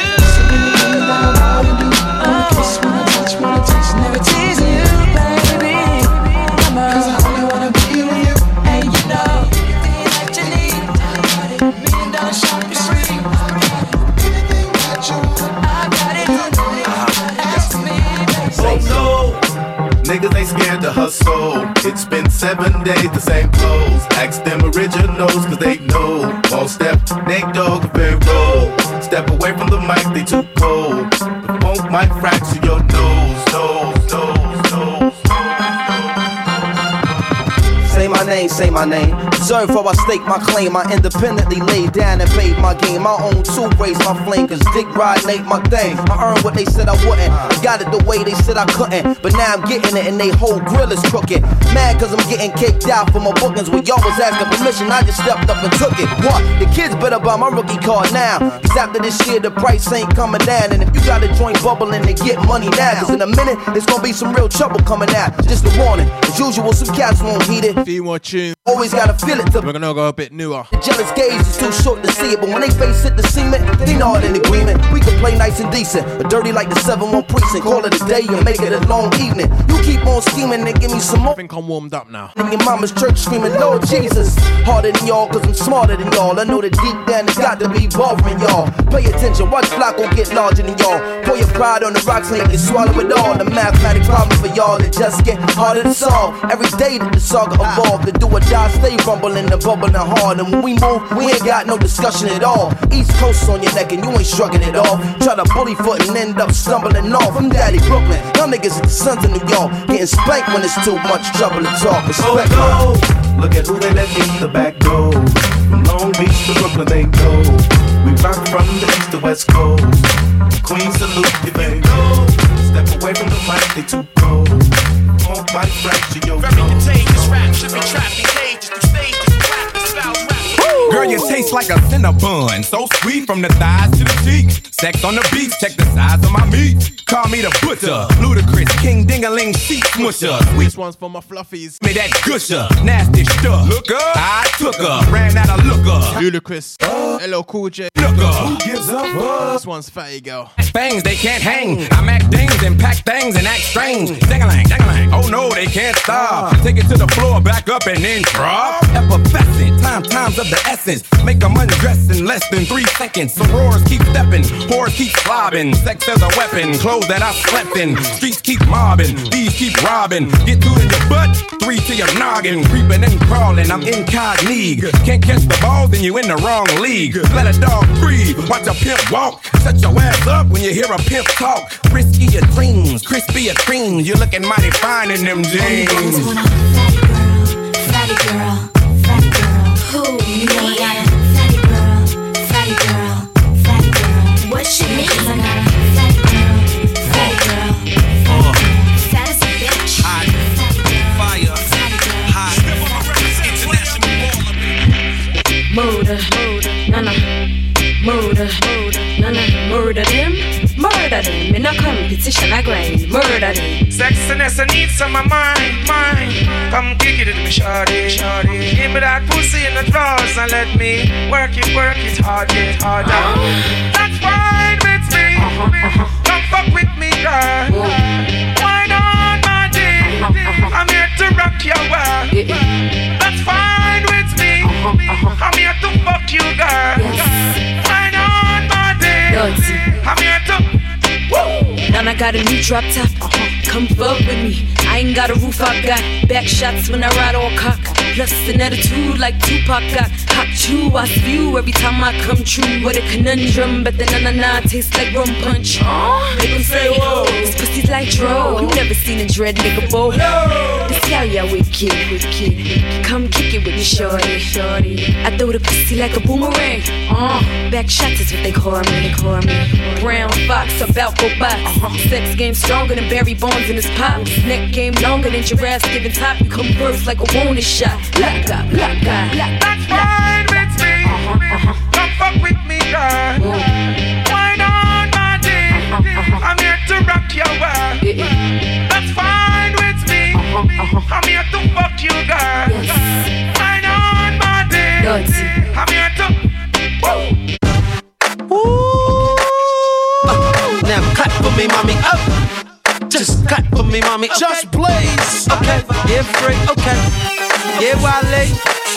Wanna kiss, wanna touch, wanna taste, never teasing scared. It's been seven days, the same clothes. Ask them originals, cause they know. Won't step, Nate Dogg, very roll. Step away from the mic, they too cold. The funk might fracture Say my name, say for. I stake my claim. I independently laid down and paid my game. My own two raise my flame, cause dick riding ain't my thing. I earned what they said I wouldn't. I got it the way they said I couldn't. But now I'm getting it and they whole grill is crooked. Mad cause I'm getting kicked out for my bookings. When y'all was asking permission, I just stepped up and took it. What? The kids better buy my rookie card now. Cause after this year, the price ain't coming down. And if you got a joint bubbling, they get money now. Cause in a minute, it's gonna be some real trouble coming out. Just a warning. As usual, some cats won't heed it. Few more Always gotta feel it to We're gonna go a bit newer. the jealous gaze is too short to see it, but when they face it, the cement, they not in agreement. We can play nice and decent, but dirty like the 7-1 precinct. Call it a day and make it a long evening. You keep on scheming and give me some more. I think I'm warmed up now. In your mama's church screaming, Lord Jesus. Harder than y'all, cause I'm smarter than y'all. I know that deep down it's got to be bothering y'all. Pay attention, watch flock Flacco get larger than y'all. Pour your pride on the rocks and you swallow it all. The mathematic problem for y'all that just get harder to solve. Every day that the saga evolved, the do or die, stay rumbling and bubbling hard. And when we move, we ain't got no discussion at all. East Coast on your neck and you ain't shrugging it off. Try to bully foot and end up stumbling off. I'm Daddy Brooklyn, y'all niggas are the sons of New York. Getting spanked when it's too much trouble to talk. Oh, Respect. Oh, go. Look at who they let in the back door. From Long Beach to Brooklyn, they go. We rock from the east to west coast. Queen salute you, baby. Step away from the mic, they too cold. Won't bite fracture your Very contagious rap should be trapped in cages Girl, you taste like a Cinnabon. So sweet from the thighs to the cheeks. Sex on the beach, check the size of my meat. Call me the butcher. Ludacris, King Dingaling, sheet smusher. Sweet This one's for my fluffies. me that gusher. Nasty stuff. Look up. I took her. Ran out of look looker. Ludacris. Hello, Cool J. Look up. Who gives up? This one's Fatty Girl. Fangs, they can't hang. I mac things and pack things and act strange. Dangalang, dangalang. Oh no, they can't stop. Ah. Take it to the floor, back up and then drop. Effervescent, time, times of the essence. Make them undress in less than three seconds. Some roars keep stepping, whores keep slobbing. Sex as a weapon, clothes that I slept in. Streets keep mobbing, thieves keep robbing. Get two in your butt, three to your noggin. Creeping and crawling, I'm incognito. Can't catch the ball, then you in the wrong league. Let a dog breathe, watch a pimp walk. Shut your ass up when you hear a pimp talk. Risky your dreams, crispy your dreams. You're looking mighty fine in them jeans. Fatty girl, fatty girl. You got a fatty girl, fatty girl, fatty girl. What she need? I got a fatty girl, fatty girl, girl. Fat as bitch. Hot. Murder, no, murder, no, murder them, murder them. In a competition, I grind, murder them. Sexiness, I need some of mine, mine. Come kick it with me, shawty. Let me work it, work it hard, get harder. That's fine with me. Come fuck with me, girl. Why not, my dick? I'm here to rock your world. That's fine with me. I'm here to fuck you, girl. Why not, my dick? I'm here to. Now I got a new drop top. Come fuck with me. I ain't got a roof, I got back shots when I ride all cock. Plus an attitude like Tupac got. Hot chew, I spew every time I come true. What a conundrum, but the na na na tastes like rum punch. Make 'em say, whoa, this pussy's like dro. You never seen a dread nigga bow. This how ya wicked, wicked. Come kick it with me, shorty, shorty. I throw the pussy like a boomerang. Uh, back shots is what they call me, they call me. Brown fox about go box. Sex game stronger than Barry Bonds in his pop. Neck game longer than giraffes giving top. You come first like a wounded shot. Black guy, black guy. That's fine with me. Come fuck with me, girl. Why not, my dick? I'm here to rock your world. That's fine with me. I'm here to fuck you, girl. Why not, my dick? I'm here to. Now cut for me, mommy. Up. Just cut for me, mommy. Just blaze. Okay. Yeah, free. Okay. Yeah, Wale.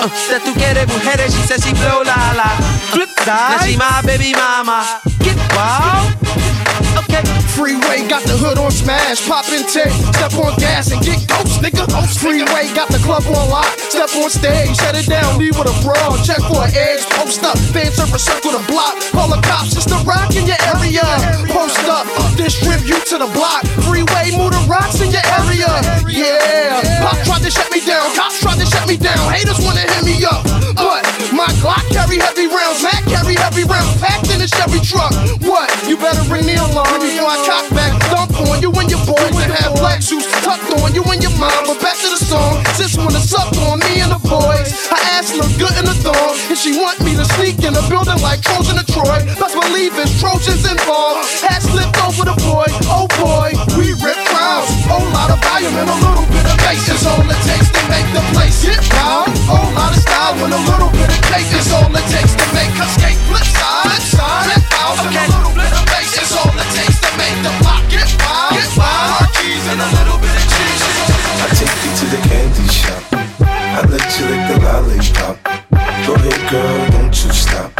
Uh, that tú quieres mujeres, she says she blow la la. Flip side. Now she my baby mama. Get wild. Okay. Freeway got the hood on smash, poppin' tick, step on gas and get ghost, nigga. Freeway got the club on lock, step on stage, shut it down, leave with a brawl, check for an edge, post up, fan service circle the block, call the cops, it's the rock in your area. Post up, distribute to the block, freeway, move the rocks in your area. Yeah, pop tried to shut me down, cops tried to shut me down, haters wanna hit me up, but my Glock carry heavy rounds, Mac carry heavy rounds, packed in a Chevy truck. What? You better ring the alarm before I cock back, dump on you and your boys and have black shoes tucked on you and your mom. But back to the song, sis wanna suck on me and the boys. Her ass look good in the thong, and she want me to sneak in the building like Trojan to Troy. Best believe it's Trojans involved. Hat slipped over the boy, oh boy, we rip crowds. Whole lot of volume and a little bit of bass is all it takes to make the place get loud. Whole lot of style and a little bit of cake is all it takes to make us skate flip side, side, flip out, and a little bit of bass is all it takes to make the block wild, get wild. Car and a little bit of cheese. I take you to the candy shop. I let you lick the lollipop. Go ahead, girl, don't you stop.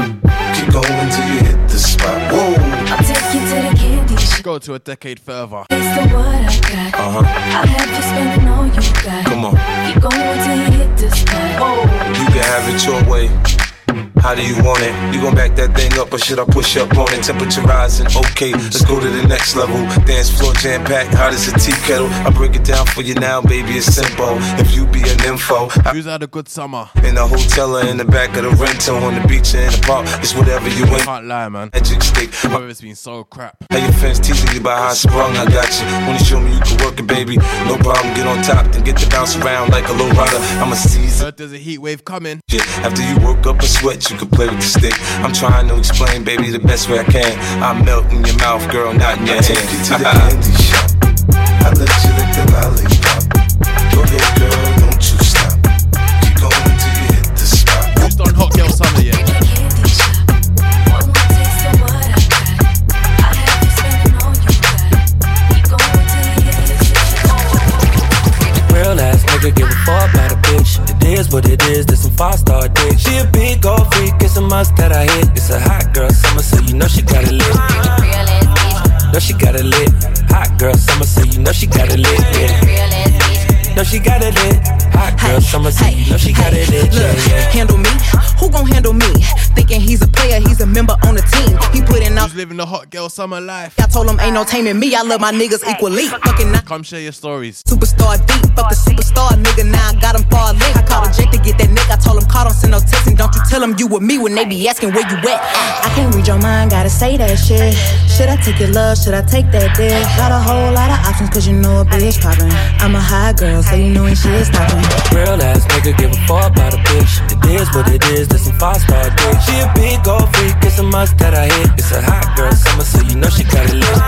Keep going till you hit the spot. Whoa. I'll take you to the candy shop. Go to a decade further. Taste of what I got. Uh-huh. I'll have you spending How do you want it? You gon' back that thing up or should I push up on it? Temperature rising, okay, let's go to the next level. Dance floor jam packed, hot as a tea kettle. I break it down for you now, baby, it's simple. If you be an info, I Who's had a good summer? in the hotel or in the back of the rental, on the beach or in the park, it's whatever you want. Can't lie, man. Magic stick. Weather's been so crap. How your fans teasing you about how I sprung, I got you. Wanna show me you can work it, baby. No problem, get on top, then get to bounce around like a low rider. I'm a season. Heard there's a heat wave coming. Yeah, after you work up a sweat, you can play with the stick. I'm trying to explain, baby, the best way I can. I melt in your mouth, girl, not in your I hand. take you to the candy shop. I let you lick the lollipop. Go ahead, girl, is what it is, this some five star dick. She a big old freak, it's a must that I hit. It's a hot girl summer, so you know she got it lit. Know she got it lit. Hot girl summer, so you know she got it lit. Yeah. Know she got it lit. Hot girl summer, so you know she got it lit. Look, yeah. handle me? Who gon' handle me? Thinking he's a player, he's a member on the team. He put in all. Who's living the hot girl summer life? I told him ain't no taming me. I love my niggas equally. Fucking not Come share your stories. superstar deep. Fuck the superstar nigga. Now I got him far link. I called a Jake to get that nigga. I told him call don't send no text and don't you tell him you with me when they be asking where you at. I can't read your mind, gotta say that shit. Should I take your love? Should I take that dick? Got a whole lot of options cause you know a bitch poppin'. I'm a high girl, so you know when shit stoppin'. Real ass nigga give a fuck about a bitch. It is what it is, this some five star dick. She a big old freak, it's a must that I hit. It's a hot girl summer, so you know she got it lit.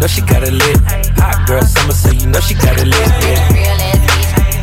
Know she got it lit. Hot girl summer, so you know she got it lit. Yeah.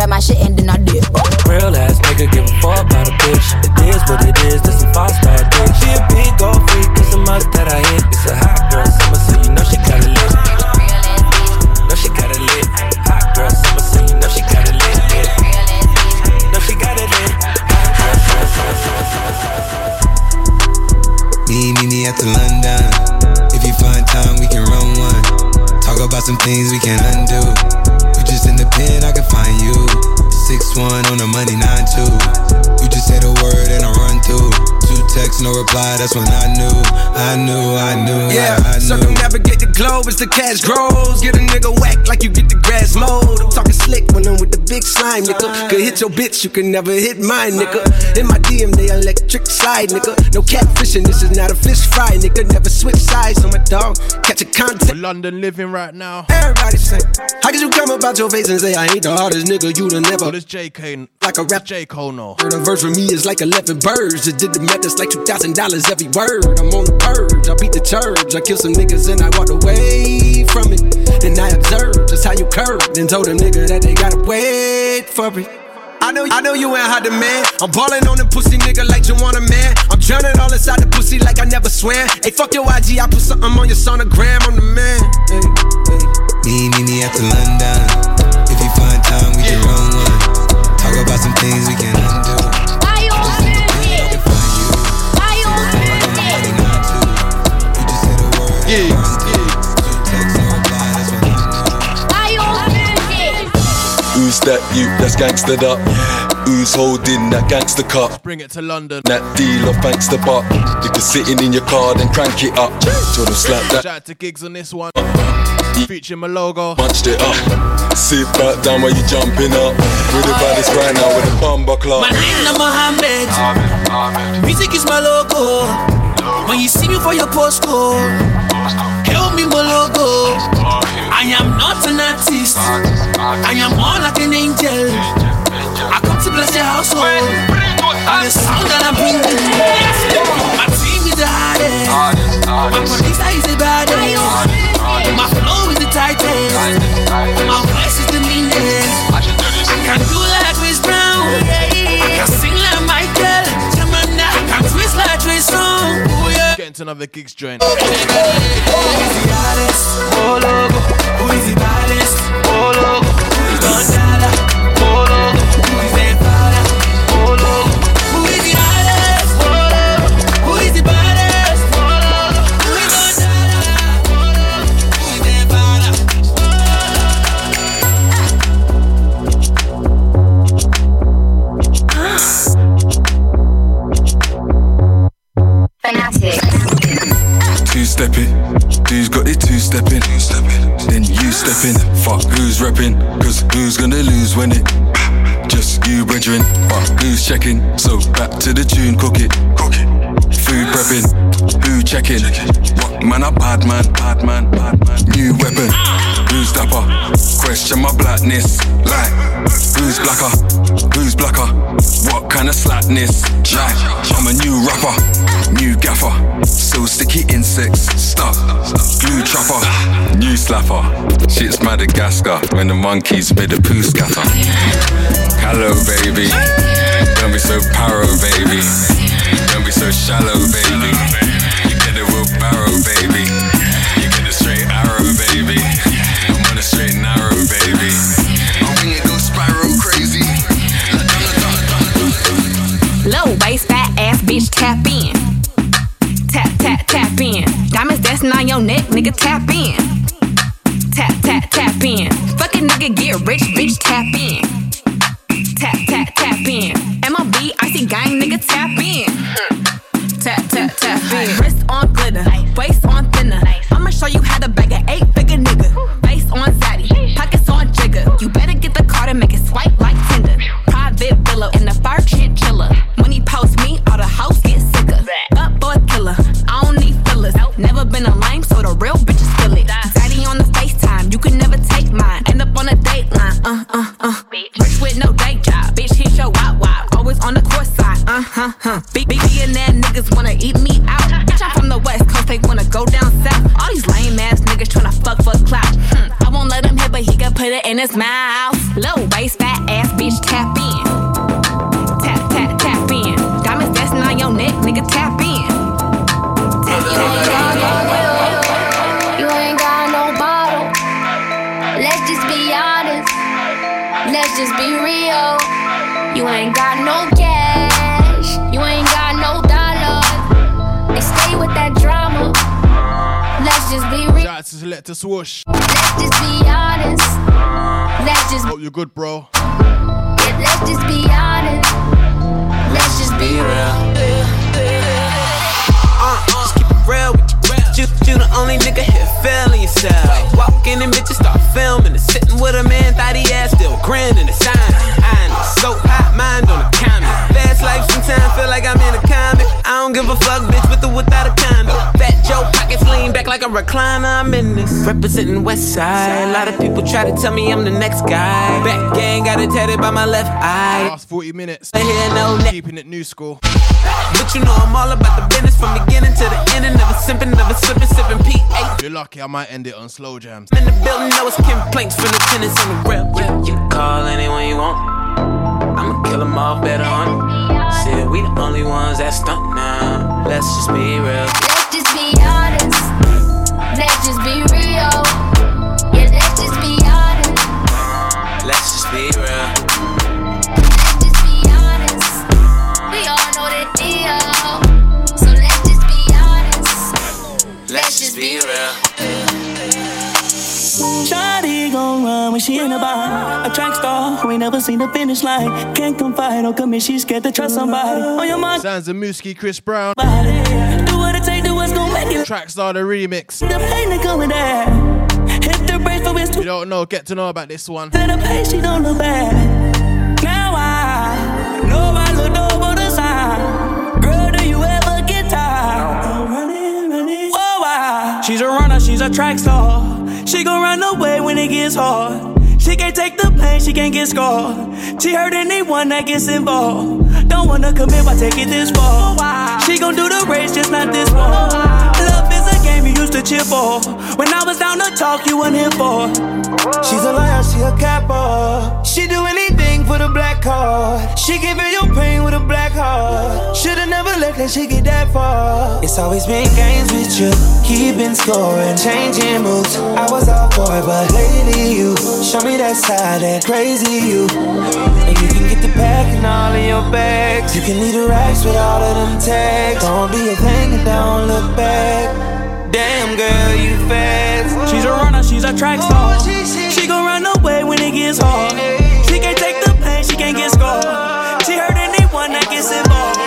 grab my shit and then I dip. Real ass nigga give a fuck about a bitch. It is what it is, this some five star dick. She a big old freak, it's a must that I hit. It's a hot girl summer, so you know she got it lit. Know she got it lit. Hot girl summer, so you know she got it lit. Yeah. Know she got it lit. Hot girl summer, summer, summer, summer, summer. Me, me, me at the London. If you find time, we can run one. Talk about some things we can undo. Just in the pen, I can find you. Six one on the money, nine two. You just say the word and I run through. Two texts, no reply. That's when I knew, I knew, I knew, Yeah, I, I knew. circumnavigate the globe as the cash grows. Get a nigga whack like you get the grass mowed. I'm talking slick when I'm with the big slime, nigga. Could hit your bitch, you can never hit mine, nigga. In my DM, they electric slide, nigga. No catfishing, this is not a fish fry, nigga. Never switch sides on my dog. Catch a contact. We're London living right now. Everybody say, How could you come about your face and say I ain't the hardest nigga you'd have never? What does J. K. Like a rap J. Cole know? Heard a verse from me is like 11 birds. Just did the math, it's like $2,000 every word. I'm on the purge, I beat the church. I kill some niggas and I walked away from it. Then I observed just how you curved. Then told them nigga that they gotta wait for it. I know, I know you ain't hot demand. I'm ballin' on the pussy nigga like you want a man. I'm drowning all inside the pussy like I never swam. Hey, fuck your IG, I put something on your sonogram. I'm the man. Hey, hey. Me, me, me at the London. That you that's gangstered up? Who's holding that gangster cup? Bring it to London. That deal of thanks the butt. you're sitting in your car then crank it up. Till them slap that. Shout out to Giggs on this one. Featuring my logo. Munched it up. Sit back down while you jumping up. With the baddest right now with a bumper club. My name is Mohammed. Music is my logo. When you see me for your postcode, help me my logo. I am not an artist. I am more like an angel. I come to bless your household. And the sound that I'm bringing. My team is the hardest. My producer is the baddest. My flow is the tightest. My voice is the baddest? Oh, loco. Who Two stepping, dude's got it two stepping. Then you step in, fuck who's repping, cause who's gonna lose when it just you brethren, but who's checking? So back to the tune, cook it, cook it. Food prepping, who checking? What man a bad man, bad man, bad man. New weapon, who's dapper? Question my blackness, like who's blacker? Who's blacker? What kind of slackness? Like I'm a new rapper, new gaffer. So sticky insects, stuck. Glue trapper, new slapper. Shit's Madagascar when the monkeys made a poo scatter. Hello, baby. Don't be so paro, baby. Don't be so shallow, baby. You get a wheelbarrow, baby. You get a straight arrow, baby. I'm on a straight narrow, baby. Wing it goes spiral crazy. Low waist, fat ass bitch, tap in. Tap, tap, tap in. Diamonds dancing on your neck, nigga, tap in. Tap, tap, tap in. Fuck a nigga, get rich, bitch, tap in. Recliner. I'm in this. Representing West Side. A lot of people try to tell me I'm the next guy. Back gang got it tatted by my left eye. Last 40 minutes. I hear no Keeping it new school. But you know I'm all about the business from beginning to the end. and Never simping, never slipping, sipping P8. You're lucky, I might end it on slow jams. In the building, know it's complaints from the tenants on the real. You, you can call anyone you want. I'ma kill them off better on. Said we the only ones that stunt now. Let's just be real. Ain't never seen the finish line. Can't confide or commit, she's scared to trust somebody. On your mind, Sounds of Mooski, Chris Brown. do what it take, do what's gon' make you. Trackstar the remix. The pain that coming there. Hit the brakes for it's You don't know, get to know about this one. to the pace, she don't look back. Now I know I look over the side. Girl, do you ever get tired? Running, running. Oh, Whoa, I. She's a runner, she's a track star. She gon' run away when it gets hard. She can't take the pain, she can't get scarred. She hurt anyone that gets involved. Don't wanna commit, why take it this far? She gon' do the race, just not this one. Love is a game you used to cheer for. When I was down to talk, you weren't here for. She's a liar, she a capper. She do anything for the black card. She giving you pain with a black heart. Should've never let that shit get that far. It's always been games with you, keeping score and changing moves. I was all for it, but lately you show me that side, that crazy you. And you can get the pack and all of your bags. You can leave the racks with all of them tags. Don't be a thing and don't look back. Damn girl, you fast. She's a runner, she's a track star. Oh, she gon' run away when it gets hard. She can't take the pain, she can't get scarred. She hurt anyone that gets involved.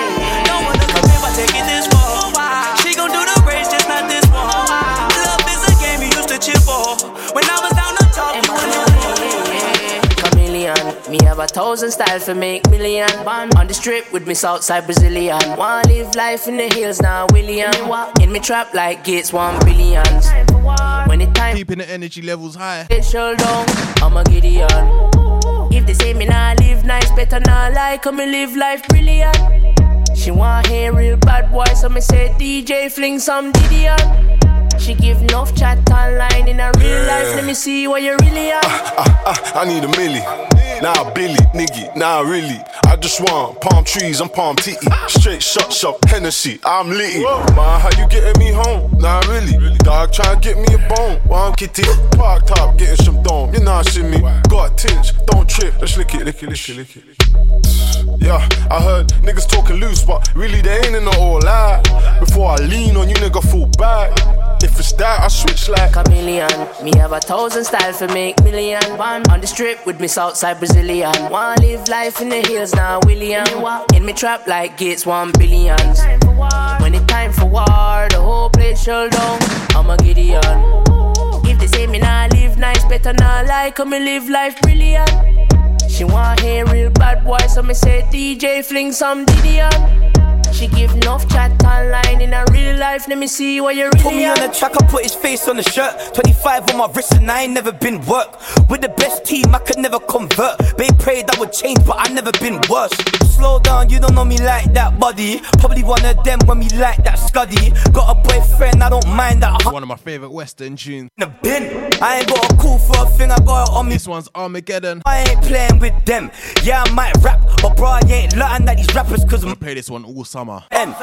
A thousand styles for make million. On the strip with me Southside Brazilian. Wanna live life in the hills now, William. In me trap like Gates one billion. When it time, keeping the energy levels high. Get shell down, I'm a Gideon. If they say me nah live nice, better not lie, come me live life brilliant. She want hear real bad boy, so me say DJ fling some Didion. She give enough chat online in a real life. Let me see what you really are. Ah, ah, I need a milli. Nah, Billy, nigga, nah, really. I just want palm trees, I'm palm titty. Straight shot shop, Hennessy, I'm litty. Man, how you getting me home? Nah, really. Dog, try and get me a bone. While I'm kitty, park top, getting some dome. You know, I see me. Got tinge, don't trip. Let's lick it, lick it, lick it, lick it. Yeah, I heard niggas talking loose, but really they ain't in the all out. Before I lean on you, nigga, fall back. If it's that, I switch like chameleon. Me have a thousand styles for make million. One on the strip with me Southside Brazilian. Wanna live life in the hills now, William. In me trap like Gates one billions. When it time for war, the whole place shut down. I'm a Gideon. If they say me nah live nice, better not lie, come me live life brilliant. She want hear real bad boy, so me say DJ fling some Didion. She give enough chat online in a real life. Let me see what you really Put me on the track, I put his face on the shirt. 25 on my wrist, and I ain't never been work. With the best team, I could never convert. They prayed I would change, but I never been worse. Slow down, you don't know me like that, buddy. Probably one of them when we like that scuddy. Got a boyfriend, I don't mind that. One of my favorite Western tunes. In The bin. I ain't got a call for a thing, I got it on me. This one's Armageddon. I ain't playing with them. Yeah, I might rap, but bro, I ain't learning that these rappers, cause I'm gonna play this one all summer. M.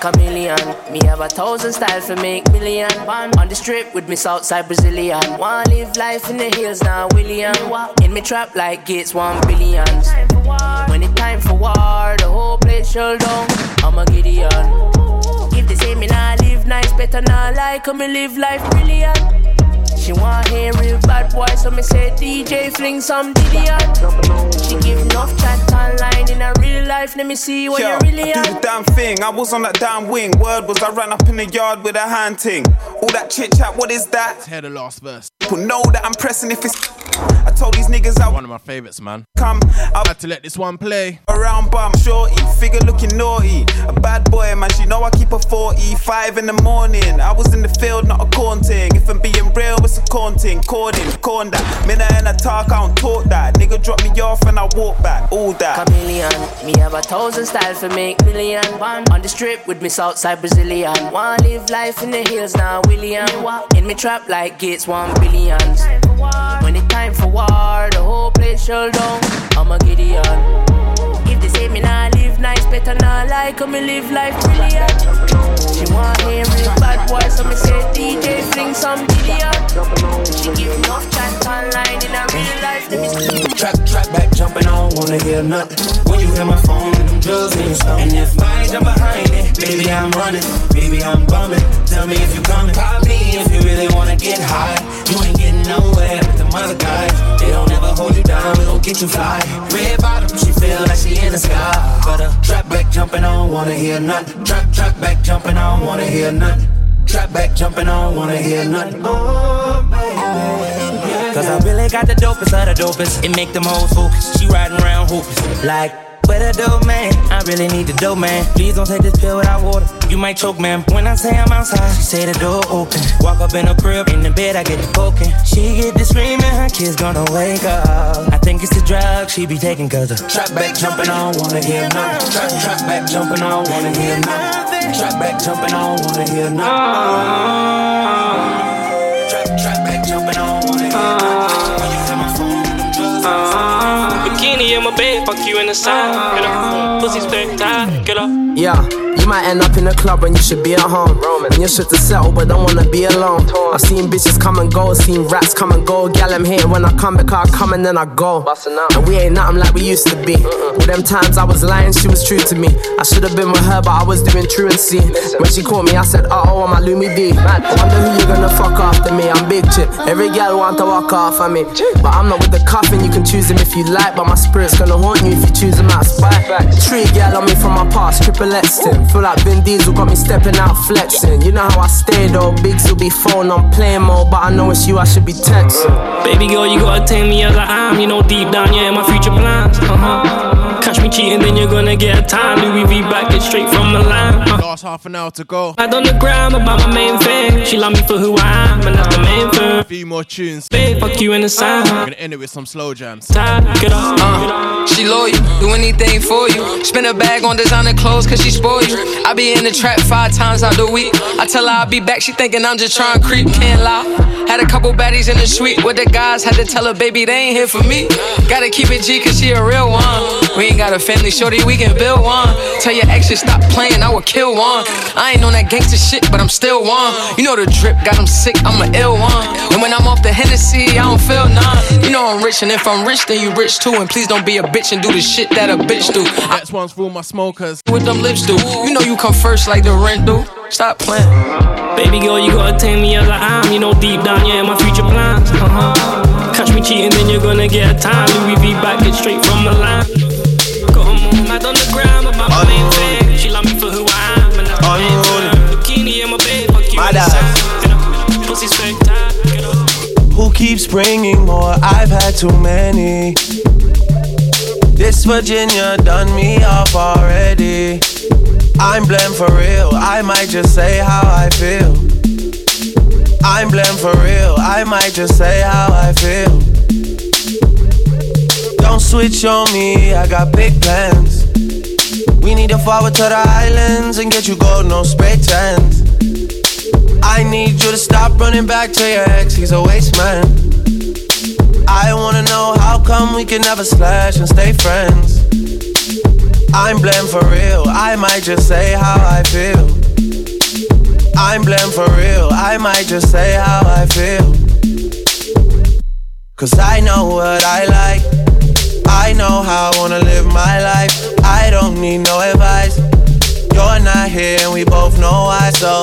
Chameleon, me have a thousand styles for make million. On the strip with me Southside Brazilian. Wanna live life in the hills now, William. In me trap like Gates one billions. When it time for war, the whole place shut down. I'm a Gideon. If they say me not live nice, better not lie, come me live life brilliant. She want hear real bad boy, so me say DJ fling some Didion. She give enough chat online in a real life. Let me see what Yo, you really I are. do the damn thing. I was on that damn wing. Word was I ran up in the yard with a hand ting. All that chit chat, what is that? Let's hear the last verse. People know that I'm pressing if it's. I told these niggas I One of my favorites, man. come. I had to let this one play. Around bum, shorty, figure looking naughty. A bad boy, man, she know I keep a 45 in the morning. I was in the field, not a corn ting. If I'm being real, it's a corn. Corning, corn that. Minna and I talk, I don't talk that. Nigga drop me off and I walk back. All that. Chameleon, me have a thousand styles for make million. One on the strip with me Southside Brazilian. Wanna live life in the hills now, William. In me trap like Gates one billions. When it time for war, the whole place shut down. I'm a Gideon. If they say me nah live nice, better not lie, come me live life brilliant. She want hear real bad boy, so me say DJ fling some Gideon. She give enough chat online in a real life. Trap, trap back, jumping, I don't wanna hear nothing. When you hear my phone them drugs and stuff. And if ain't jump behind it, baby, I'm running. Baby, I'm bumming. Tell me if you coming. Pop me if you really wanna get high. You ain't getting nowhere them guys. They don't ever hold you down, we don't get you fly. Red bottom, she feel like she in the sky. But a trap back, jumping I don't wanna hear nothing. Trap, trap back, jumping I don't wanna hear nothing. Trap back, jumping I don't wanna hear nothing. Oh, baby. Cause I really got the dopest of the dopest. It make them hoes focus. She riding around hopeless. Like, where the dope man? I really need the dope man. Please don't take this pill without water. You might choke, man. When I say I'm outside, she say the door open. Walk up in her crib, in the bed, I get the poking. She get the screaming, her kids gonna wake up. I think it's the drug she be taking cause of Trap back jumping I don't wanna hear nothing. Trap, trap back jumping I don't wanna hear nothing. Trap back jumping I don't wanna hear nothing. Trap, trap back jumping I don't wanna hear nothing. When you hear my phone, them drugs. Bikini in my bed, fuck you in the side. Get up, pussy spectacular. Yeah, might end up in a club when you should be at home. And you should to settle, but don't wanna be alone. I've seen bitches come and go, seen rats come and go. Gal, I'm here when I come back, I come and then I go. And we ain't nothing like we used to be. All them times I was lying, she was true to me. I should have been with her, but I was doing truancy. When she called me, I said, uh oh, I'm a Lumi D. Wonder who you gonna fuck after me. I'm big chip. Every gal want to walk off of me. But I'm not with the coffin, you can choose him if you like. But my spirit's gonna haunt you if you choose him out of spite. Tree gal on me from my past, triple X. Feel like Vin Diesel got me stepping out flexing. You know how I stay though, Biggs will be phone on play mode. But I know it's you, I should be texting. Baby girl, you gotta take me as I am. You know, deep down, yeah, my future plans. Uh huh. Catch me cheating, then you're gonna get a time. Louis V back it straight from Milan. Uh. Last half an hour to go. I on the gram about my main thing. She love me for who I am, and that's the main thing. A few more tunes. Babe, fuck you in the sand. We're gonna end it with some slow jams. Get up. Uh, she loyal, do anything for you. Spend a bag on designer clothes cause she spoil you. I be in the trap five times out the week. I tell her I'll be back, she thinking I'm just trying to creep, can't lie. Had a couple baddies in the suite with the guys, had to tell her, baby, they ain't here for me. Gotta keep it G cause she a real one. We ain't got a family, shorty, we can build one. Tell your exes stop playing, I will kill one. I ain't on that gangster shit, but I'm still one. You know the drip got them sick, I'm an ill one. And when I'm off the Hennessy, I don't feel none. You know I'm rich, and if I'm rich, then you rich too. And please don't be a bitch and do the shit that a bitch do. Next one's for my smokers. What them lips do? You know you come first like the rent do. Stop playing. Baby girl, you gotta take me as I am. You know, deep down, yeah, in my future plans. Uh huh. Catch me cheating, then you're gonna get a time. Louis V back it straight from Milan. Come on, mad on the gram about my main thing. She love me for who I am, and that's the main thing. Bikini in my bed, fuck you My in dad. sand. Pussy spectacular. Who keeps bringing more? I've had too many. This Virginia done me off already. I'm blamed for real. I might just say how I feel. I'm blamed for real. I might just say how I feel. Don't switch on me. I got big plans. We need to forward to the islands and get you gold, no spray tans. I need you to stop running back to your ex, he's a waste man. I wanna know how come we can never slash and stay friends. I'm blamed for real, I might just say how I feel. I'm blamed for real, I might just say how I feel. Cause I know what I like, I know how I wanna live my life. I don't need no advice. You're not here and we both know why, so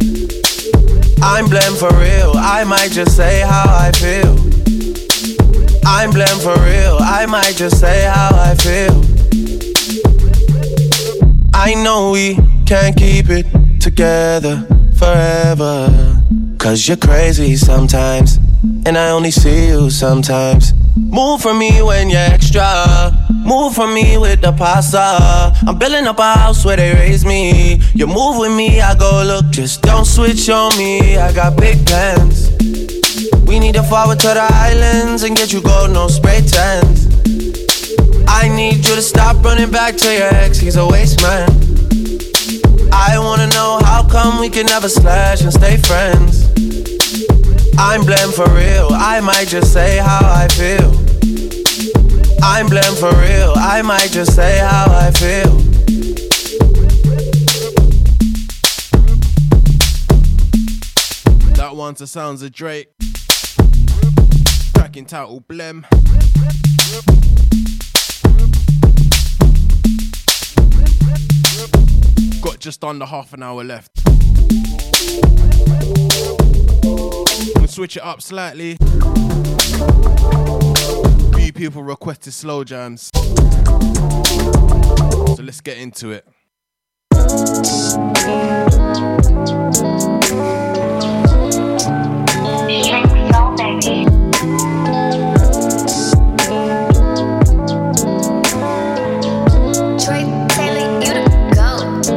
I'm blamed for real, I might just say how I feel. I'm blamed for real, I might just say how I feel. I know we can't keep it together forever. Cause you're crazy sometimes, and I only see you sometimes. Move for me when you're extra. Move for me with the pasta. I'm building up a house where they raise me. You move with me, I go look. Just don't switch on me. I got big plans. We need to forward to the islands and get you gold, no spray tans. I need you to stop running back to your ex. He's a waste man. I wanna know how come we can never slash and stay friends. I'm blamed for real, I might just say how I feel. I'm blamed for real, I might just say how I feel. That one's the sounds of Drake. Track entitled Blem. Got just under half an hour left. We'll switch it up slightly. Few people requested slow jams. So let's get into it. Troy Taylor, you the goat.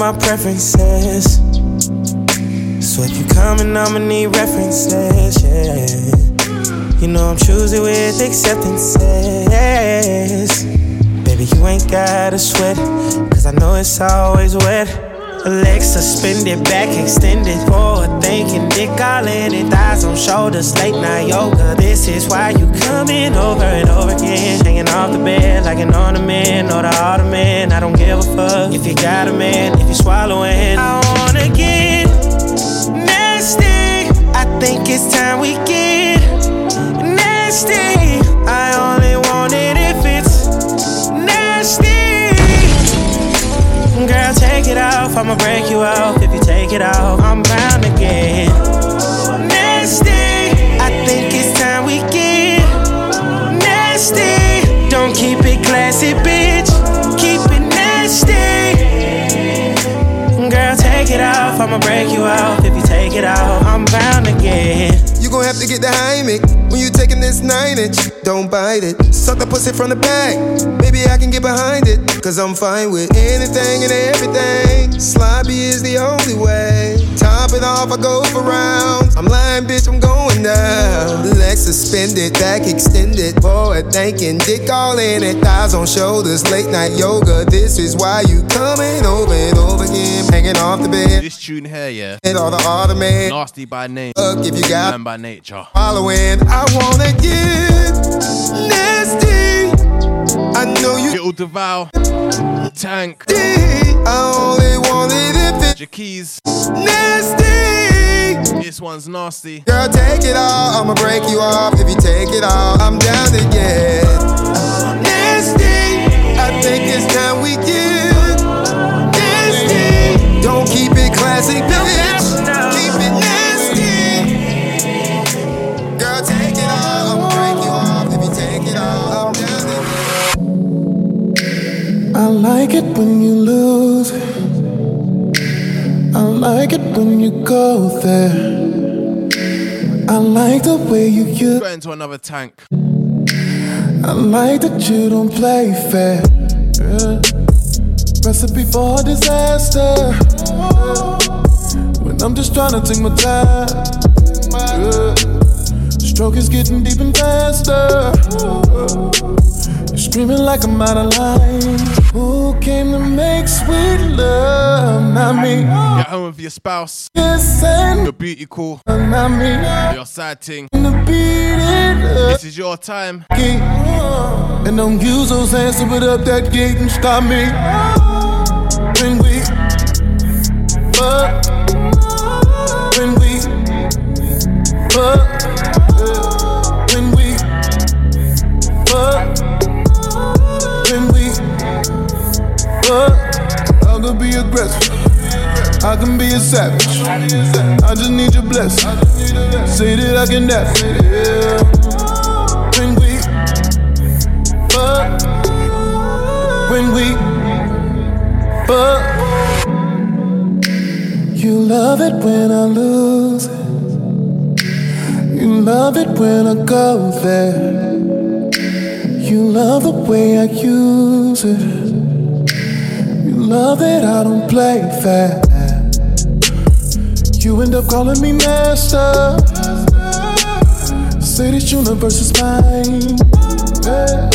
my preferences. So if you coming, I'ma need references, yeah. You know I'm choosing with acceptances. Baby, you ain't gotta sweat, cause I know it's always wet. Legs suspended, back extended, forward thinking, dick all in it, thighs on shoulders, late night yoga. This is why you coming over and over again, hanging off the bed like an ornament or the ottoman. I don't give a fuck if you got a man, if you swallowing. I wanna get nasty. I think it's time we get nasty. I only want it if it's nasty. Girl, take it off. I'ma break you off. If you take it off, I'm bound get nasty. I think it's time we get nasty. Don't keep it classy, bitch. Keep it nasty. Girl, take it off. I'ma break you off. If you take it off, I'm bound to gon' have to get the Heimlich when you taking this nine inch. Don't bite it. Suck the pussy from the back. Maybe I can get behind it. Cause I'm fine with anything and everything. Sloppy is the only way. Top it off, I go for rounds. I'm lying, bitch, I'm going down. Legs suspended, back extended. Forward thinking, dick all in it. Thighs on shoulders, late night yoga. This is why you coming over and over again. Hanging off the bed. This tune here, yeah. And all the automated. Nasty by name. Look, if you got man by nature. following, I wanna get nasty. I know you Little Devour, Tank, I only want it if Jackie's. nasty. This one's nasty. Girl, take it all. I'ma break you off if you take it all. I'm down to get nasty. I think it's time we get nasty. Don't keep it classic, bitch. Like it when you lose. I like it when you go there. I like the way you use. Go into another tank. I like that you don't play fair. Yeah. Recipe for disaster. When I'm just trying to take my time. Yeah. Stroke is getting deep and faster. You're screaming like I'm out of line. Who came to make sweet love? Not me. You're home with your spouse. Yes, and Your beauty call. not me. Your side ting. To beat it up. This is your time. And don't use those hands to put up that gate and stop me. When we fuck, when we fuck, fuck. I could be aggressive. I can be a savage. I just need your blessing. Say that I can dance. Yeah. When we fuck, when we fuck. You love it when I lose it. You love it when I go there. You love the way I use it. You that I don't play fair. You end up calling me master. Say this universe is mine. Yeah.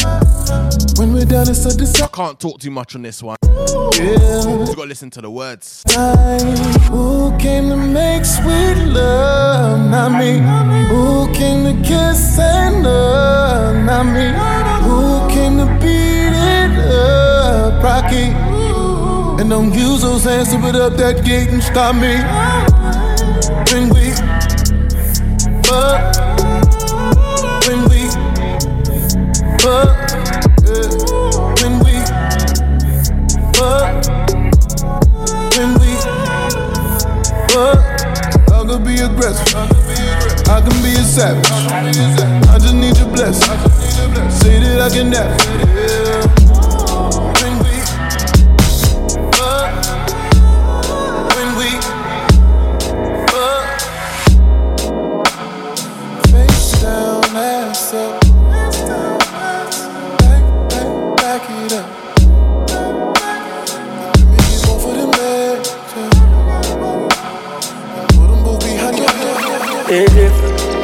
When we're done, it's a I disaster. can't talk too much on this one. Yeah. You gotta listen to the words. Who came to make sweet love? Not me. Who came to kiss and love? Not me. Who came to beat it up? Rocky. And don't use those hands to put up that gate and stop me. When we fuck. When we fuck. When we fuck. When we fuck. I could be aggressive. I can be a savage. I just need your blessing. Say that I can dance.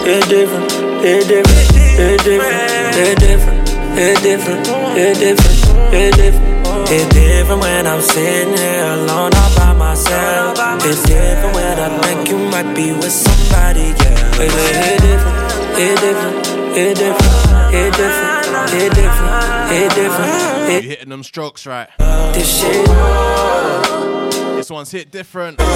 Different, it different, it different, it different, it different, it different, it different, it different. It's different when I'm sitting here alone all by myself. It's different when I think you might be with somebody, yeah. It's different, it different, it different, it different, it different, it different. You hitting them strokes right. This shit. This one's hit different. I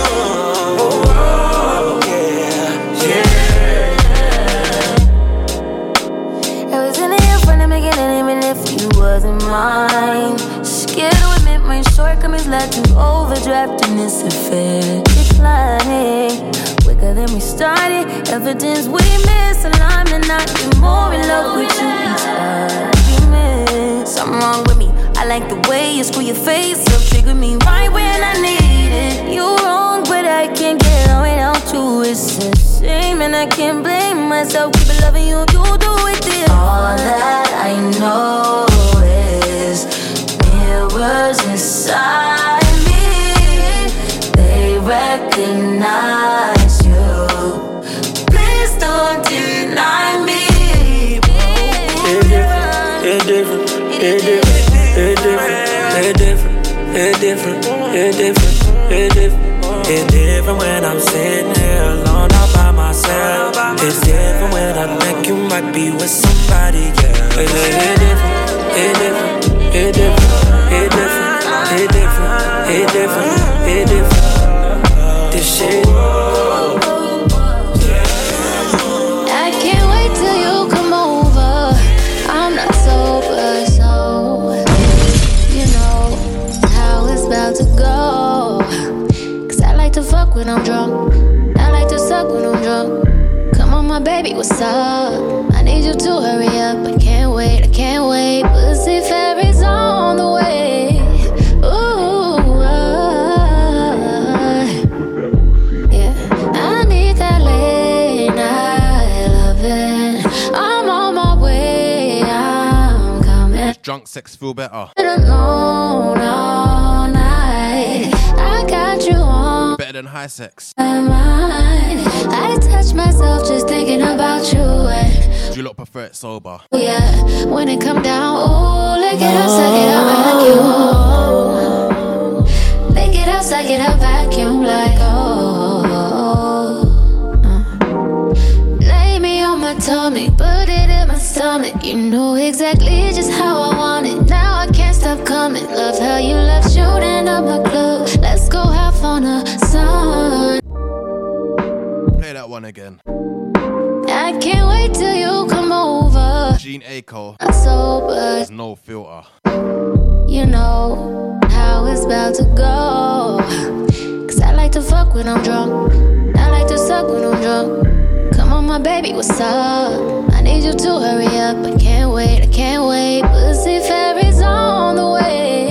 you wasn't mine. Scared to admit my shortcomings led to overdraft in this affair. Declining quicker than we started. Evidence we misalignment, not be more in love with you each argument. Something wrong with me. I like the way you screw your face up, trigger me right when I need it. You wrong, I can't get on without you. It's a shame, and I can't blame myself. Keep loving you, you do it. Dear. All that I know is mirrors inside me. They recognize you. Please don't deny me. It different, it different, it different, it different, it different, it different, it different. It's different when I'm sitting here alone all by myself. It's different when I think you might be with somebody, yeah. It different, it different, it different, it different, it different, it different, it different. This shit. Drunk. Come on, my baby, what's up? I need you to hurry up. I can't wait, I can't wait. Pussy fairies on the way. Ooh, uh, yeah. I need that late night loving. I'm on my way, I'm coming. Drunk sex feel better. Alone all night. I got you on Better than high sex. I touch myself just thinking about you. And Do you lot prefer it sober? yeah, when it come down, oh, lick it up, suck it up, vacuum. Lick it up, suck it up, vacuum like oh. Lay me on my tummy, put it in my stomach. You know exactly just how I want it. Now I can't stop coming. Love how you love shooting up my club. Let's go have fun, a sun. Play that one again. I can't wait till you come over. Jhené Aiko. I'm sober. There's no filter. You know how it's about to go. Cause I like to fuck when I'm drunk. I like to suck when I'm drunk. Come on, my baby, what's up? I need you to hurry up. I can't wait, I can't wait. Pussy fairies on the way.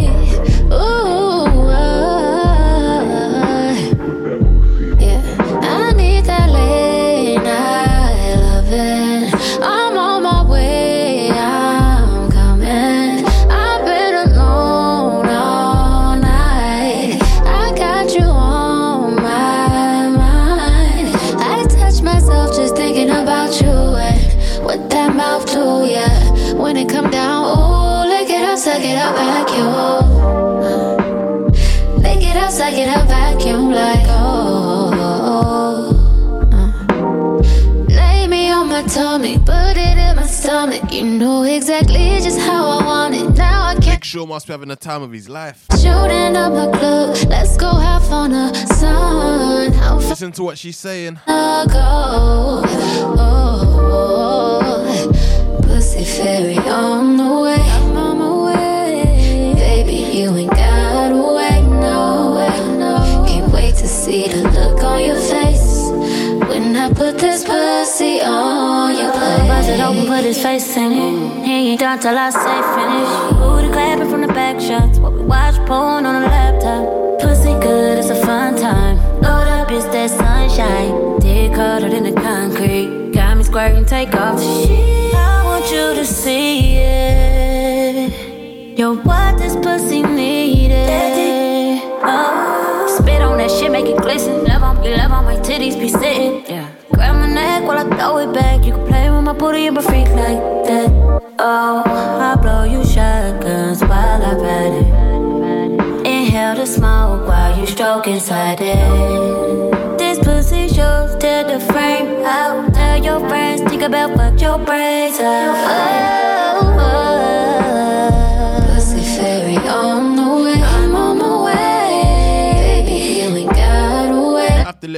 Know exactly just how I want it. Now I can't Big Show must be having the time of his life. shooting up club. Let's go have fun, uh, a sun. How Listen to what she's saying. far go? Oh, oh, pussy fairy on the way. I'm on my way, baby. You ain't gotta wait, no, no. Can't wait to see the look on your face I put this pussy on your plate. Bust it open, put his face in it. He ain't done till I say finish. Booty clapping from the back shots. While we watch porn on the laptop. Pussy good, it's a fun time. Load up, it's that sunshine. Dick harder than the concrete. Got me squirting, take off the shit. I want you to see it. Yo, what this pussy needed. Oh, that shit, make it glisten. Love on me, love on my titties be sitting. Yeah. Grab my neck while I throw it back. You can play with my booty and my freak like that. Oh, I blow you shotguns while I ride it. Inhale the smoke while you stroke inside it. This pussy shows to the frame out. Tell your friends, think about fuck your brains out. Oh, oh. oh.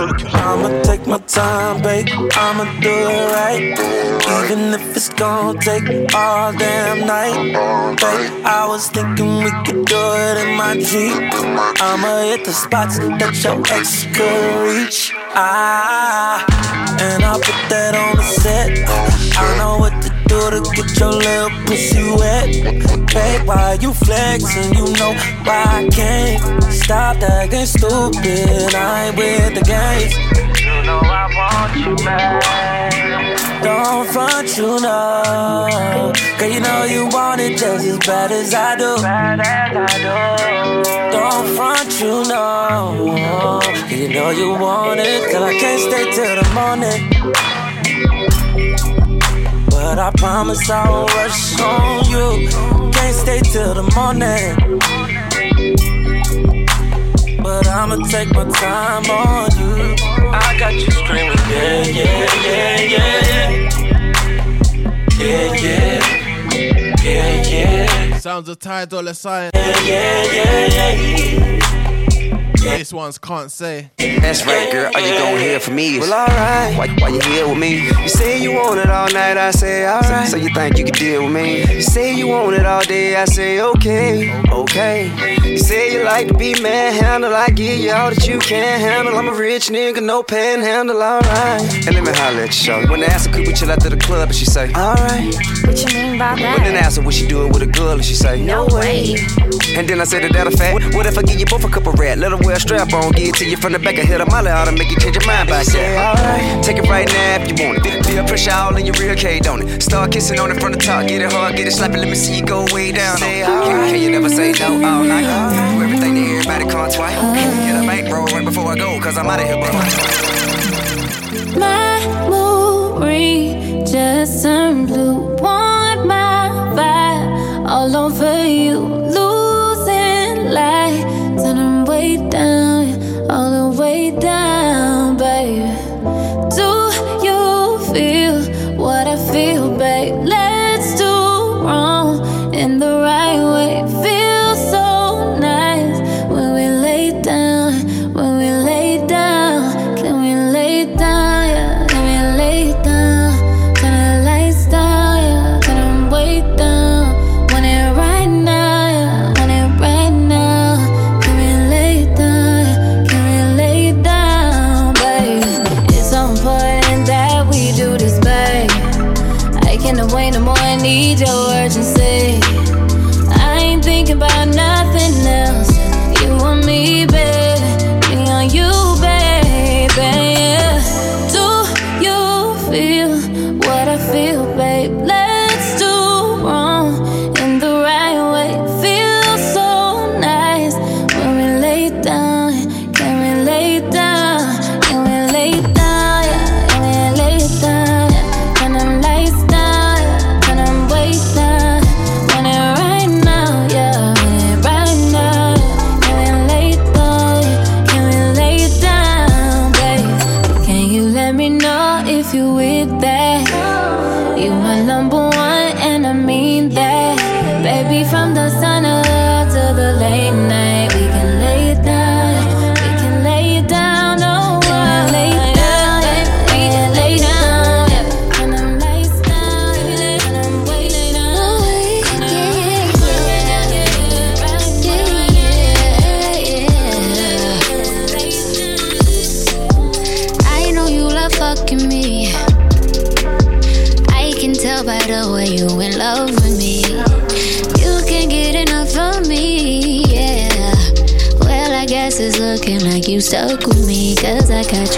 I'ma take my time, babe. I'ma do it right. Even if it's gonna take all damn night. Babe, I was thinking we could do it in my Jeep. I'ma hit the spots that your ex could reach. Ah, and I'll put that on the set. I know what to do to get your little pussy wet. Babe, why you flexing? You know why I can't stop acting stupid. I ain't with the games. You know I want you back. Don't front, you know. Cause you know you want it just as bad as I do. Don't front, you know. Cause you know you want it. Till I can't stay till the morning. But I promise I won't rush on you. Can't stay till the morning. But I'ma take my time on you. I got you screaming, yeah, yeah, yeah, yeah. Yeah, yeah. Yeah, yeah. Sounds of Ty Dolla Sign. Yeah, yeah, yeah, yeah. This one's can't say. That's right, girl. Are you gon' hear from me Well, alright. why, why you here with me? You say you want it all night, I say alright. So you think you can deal with me? You say you want it all day, I say okay, okay. You say you like to be manhandled, I give you all that you can handle. I'm a rich nigga, no panhandle, alright. And let me holler at you, shawty. When they ask her, could we chill out to the club, and she say, Alright. What you mean by that? When then that? ask her, would she do it with a girl, and she say, No way. And then I said, is that a fact? What, what if I give you both a cup of rat? Let her wear a strap on, give it to you from the back, I hit a molly out and make you change your mind back there. alright. Take it right now if you want it. Feel, pressure all in your real K, don't it? Start kissing on it from the top, get it hard, get it slappy, let me see you go way down. Say it. Can, alright. can you never say no all night? Do everything to everybody come twice. Get a bankroll right before I go, cause I'm out of here, bro. Memory just turned blue. Want my vibe all over you. Losing light, lay down.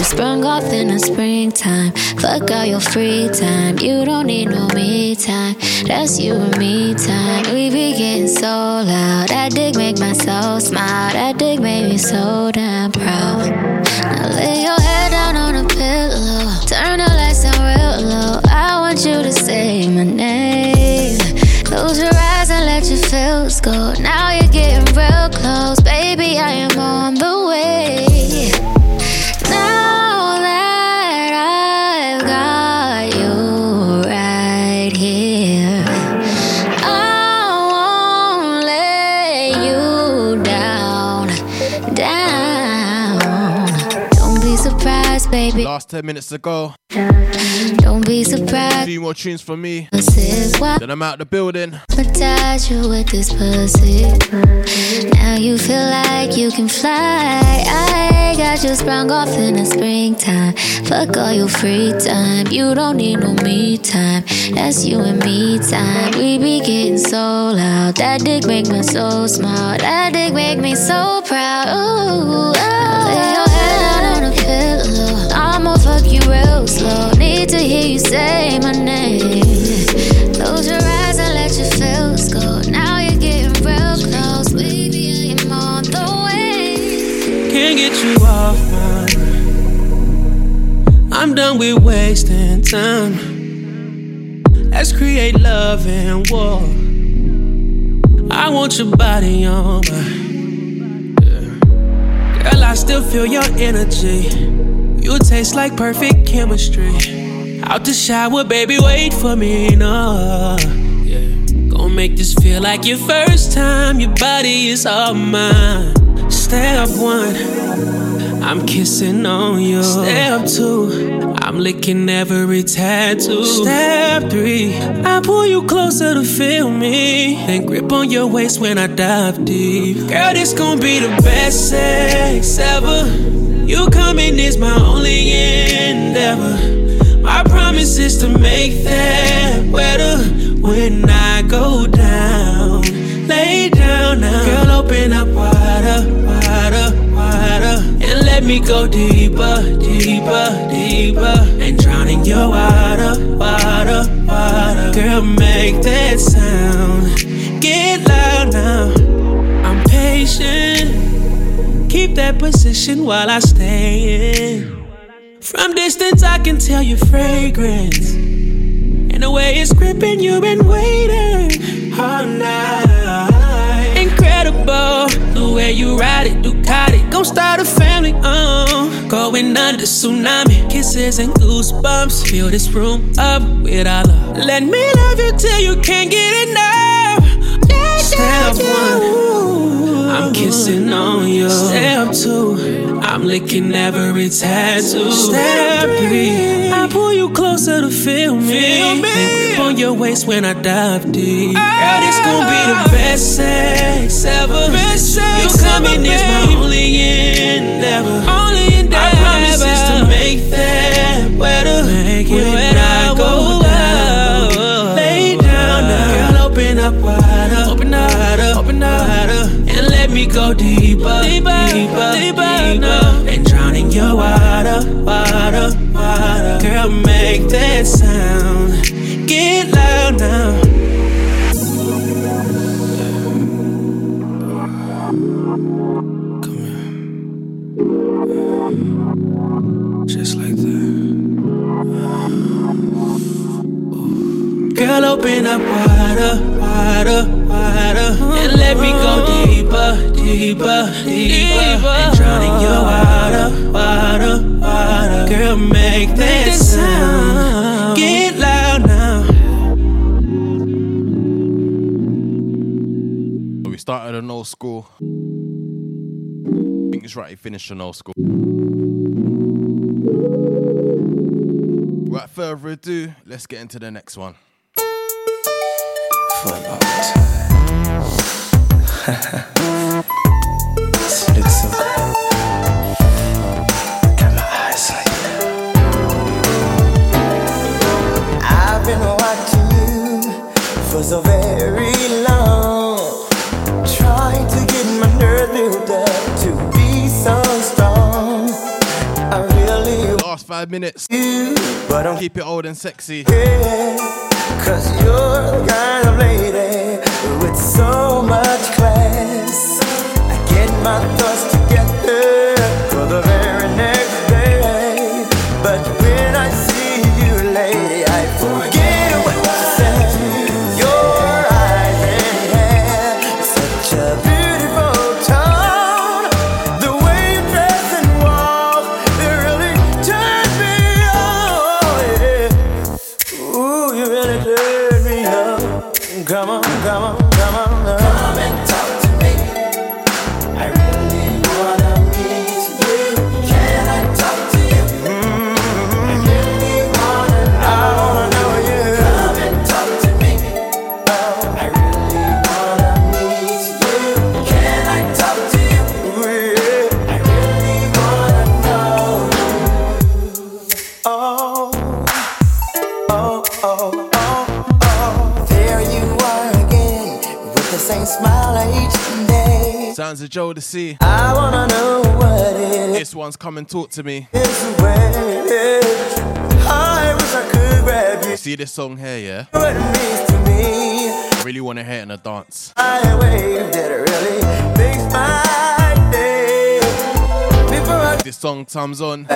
Sprung off in the springtime. Fuck all your free time. You don't need no me time. That's you and me time. We be getting so loud. That dick make my soul smile. That dick made me so damn proud. Now lay your 10 minutes to go. Don't be surprised. A few more tunes for me. This is why Then I'm out the building. hypnotize you with this pussy. Now you feel like you can fly. I got you sprung off in the springtime. Fuck all your free time. You don't need no me time. That's you and me time. We be getting so loud. That dick make my soul smile. That dick make me so proud. Ooh, oh. You real slow. Need to hear you say my name. Close your eyes and let your feels go. Now you're getting real close, baby. I'm on the way. Can't get you off my I'm done with wasting time. Let's create love and war. I want your body on my. Girl, I still feel your energy. You taste like perfect chemistry. Out the shower, baby, wait for me, no. Yeah. Gonna make this feel like your first time. Your body is all mine. Step one, I'm kissing on you. Step two, I'm licking every tattoo. Step three, I pull you closer to feel me. Then grip on your waist when I dive deep. Girl, this gonna be the best sex ever. You coming is my only endeavor. My promise is to make that better when I go down. Lay down now. Girl, open up wider, wider, wider. And let me go deeper, deeper, deeper. And drown in your water, water, water. Girl, make that sound. Get loud now. I'm patient. That position while I stay in. From distance, I can tell your fragrance. And the way it's gripping, you've been waiting all night. Incredible, the way you ride it, Ducati. Gon' start a family, uh. Going under tsunami. Kisses and goosebumps. Fill this room up with our love. Let me love you till you can't get enough. Step one, I'm kissing on you. Step two, I'm licking every tattoo. Step three, I pull you closer to feel me. Then grip on your waist when I dive deep. Ah. Girl, this gon' be the best sex ever. You coming is my only endeavor. Only endeavor. I promise is to make that wetter. Make it when I go down. Lay down now. Girl, open up wider. Open up wider. Open up wider. And let me go deeper. Deeper. Deeper. Deeper. now. And drown in your water. Water. Water. Girl, make that sound. Get loud now. Just like that. Girl, open up wider, wider, wider. And let me go oh. deeper, deeper, deeper. And drown in your water, water, water. Girl, make that sound. Get loud now. We started an old school. I think it's right He finished an old school. Without further ado, let's get into the next one. for so very long. Trying to get my nerve built up to be so strong. I really Last five minutes. but I'm Keep it old and sexy. Cause you're the kind of lady with so much class. I get my thoughts together for the very next see. I wanna know what it is. This one's come and talk to me. I wish I could grab you. You see this song here, yeah? What it means to me. I really want to hear it in a dance. I wave that really makes my day. Before I This song comes on.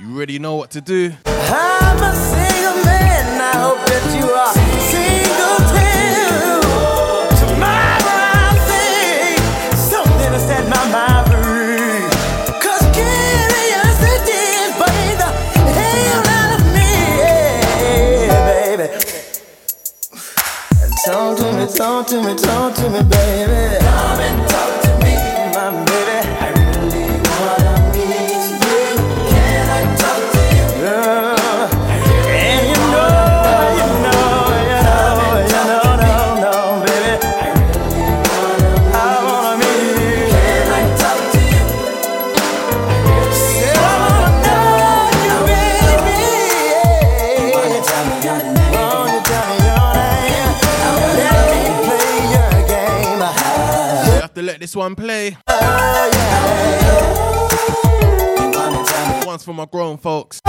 You already know what to do. I'm a single man. I hope that you are Talk to me, talk to me, baby. Come and talk this one play. One's for my grown folks.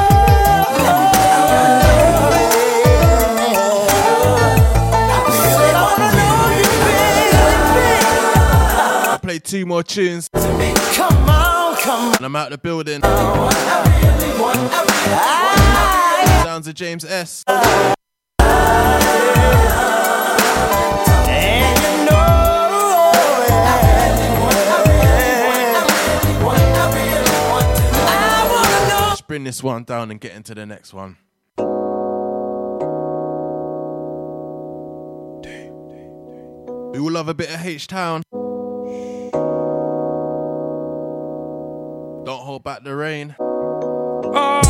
I play two more tunes. Come on, come on. And I'm out the building. Sounds of James S. Let's bring this one down and get into the next one. We all love a bit of H Town. Don't hold back the rain. Yeah.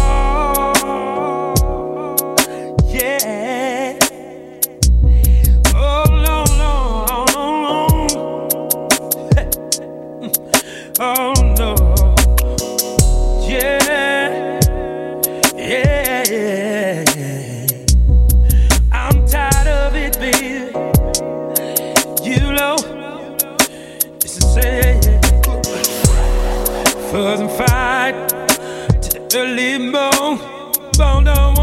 To morn. Bone, don't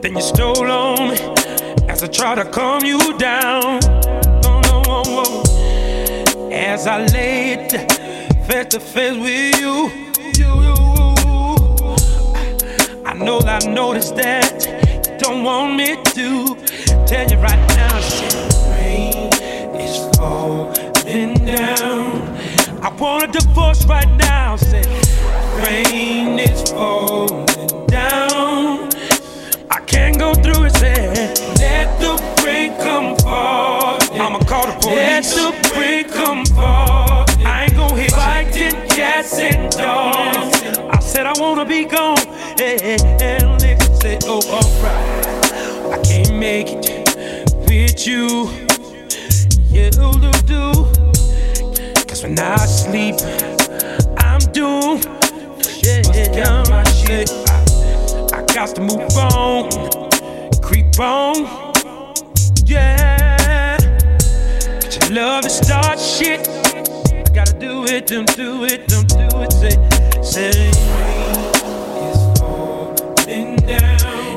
then you stole on me as I try to calm you down. As I laid face to face with you. I know I noticed that you don't want me to tell you right now. Shit, rain is falling down. I want a divorce right now. Say, rain is falling down. I can't go through it, say, let the rain come fall. I'ma call the police. Let the rain come fall. I ain't gon' hit fighting cats and dogs. I said I wanna be gone. And niggas say, oh, alright. I can't make it with you. You do, do. Cause when I sleep, I'm doomed. Yeah, yeah. I got to move on creep on. Yeah. But your love to start shit. I gotta do it, don't do it, don't do it. Say, say.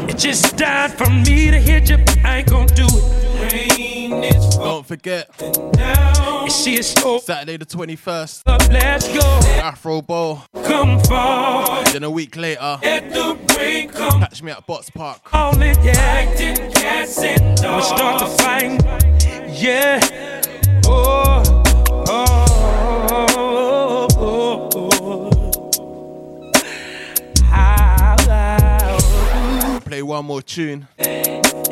It just died for me to hit you, but I ain't gonna do it. Don't forget. down. You see it's Saturday the 21st. up, let's go. Afro Bowl. Come. Then a week later. Let the rain come. Catch me at Bots Park. All it, yeah. Acting cats and dogs. We start to fight. Yeah. Oh. Oh. Oh. Oh. oh. Play one more tune.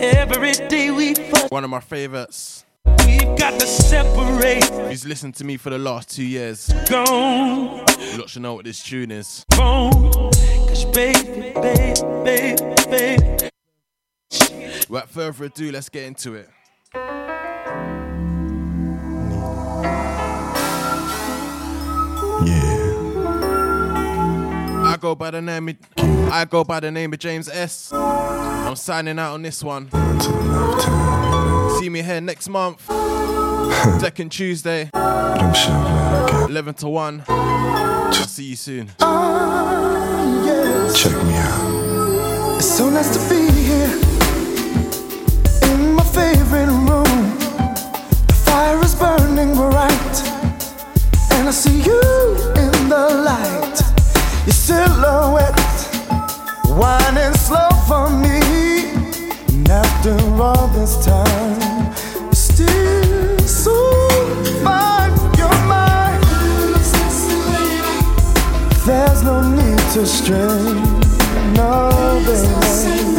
Every day we fuck. One of my favorites. We've got to separate. Who's listened to me for the last two years? Gone. You lot should know what this tune is. Phone. Cause baby, baby, baby, baby. Without further ado, let's get into it. Go by the name of, I go by the name of James S. I'm signing out on this one. See me here next month. Second Tuesday. 11 to 1. I'll see you soon. Check me out. It's so nice to be here in my favorite room. The fire is burning bright, and I see you in the light. Your silhouette winding slow for me. And after all this time, you're still so fine. You're mine. There's no need to strain, no baby.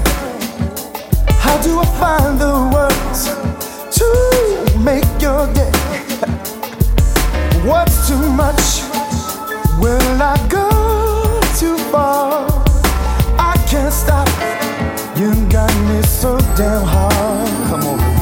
Find the words to make your day? What's too much? Will I go too far? I can't stop. You got me so damn hard. Come on.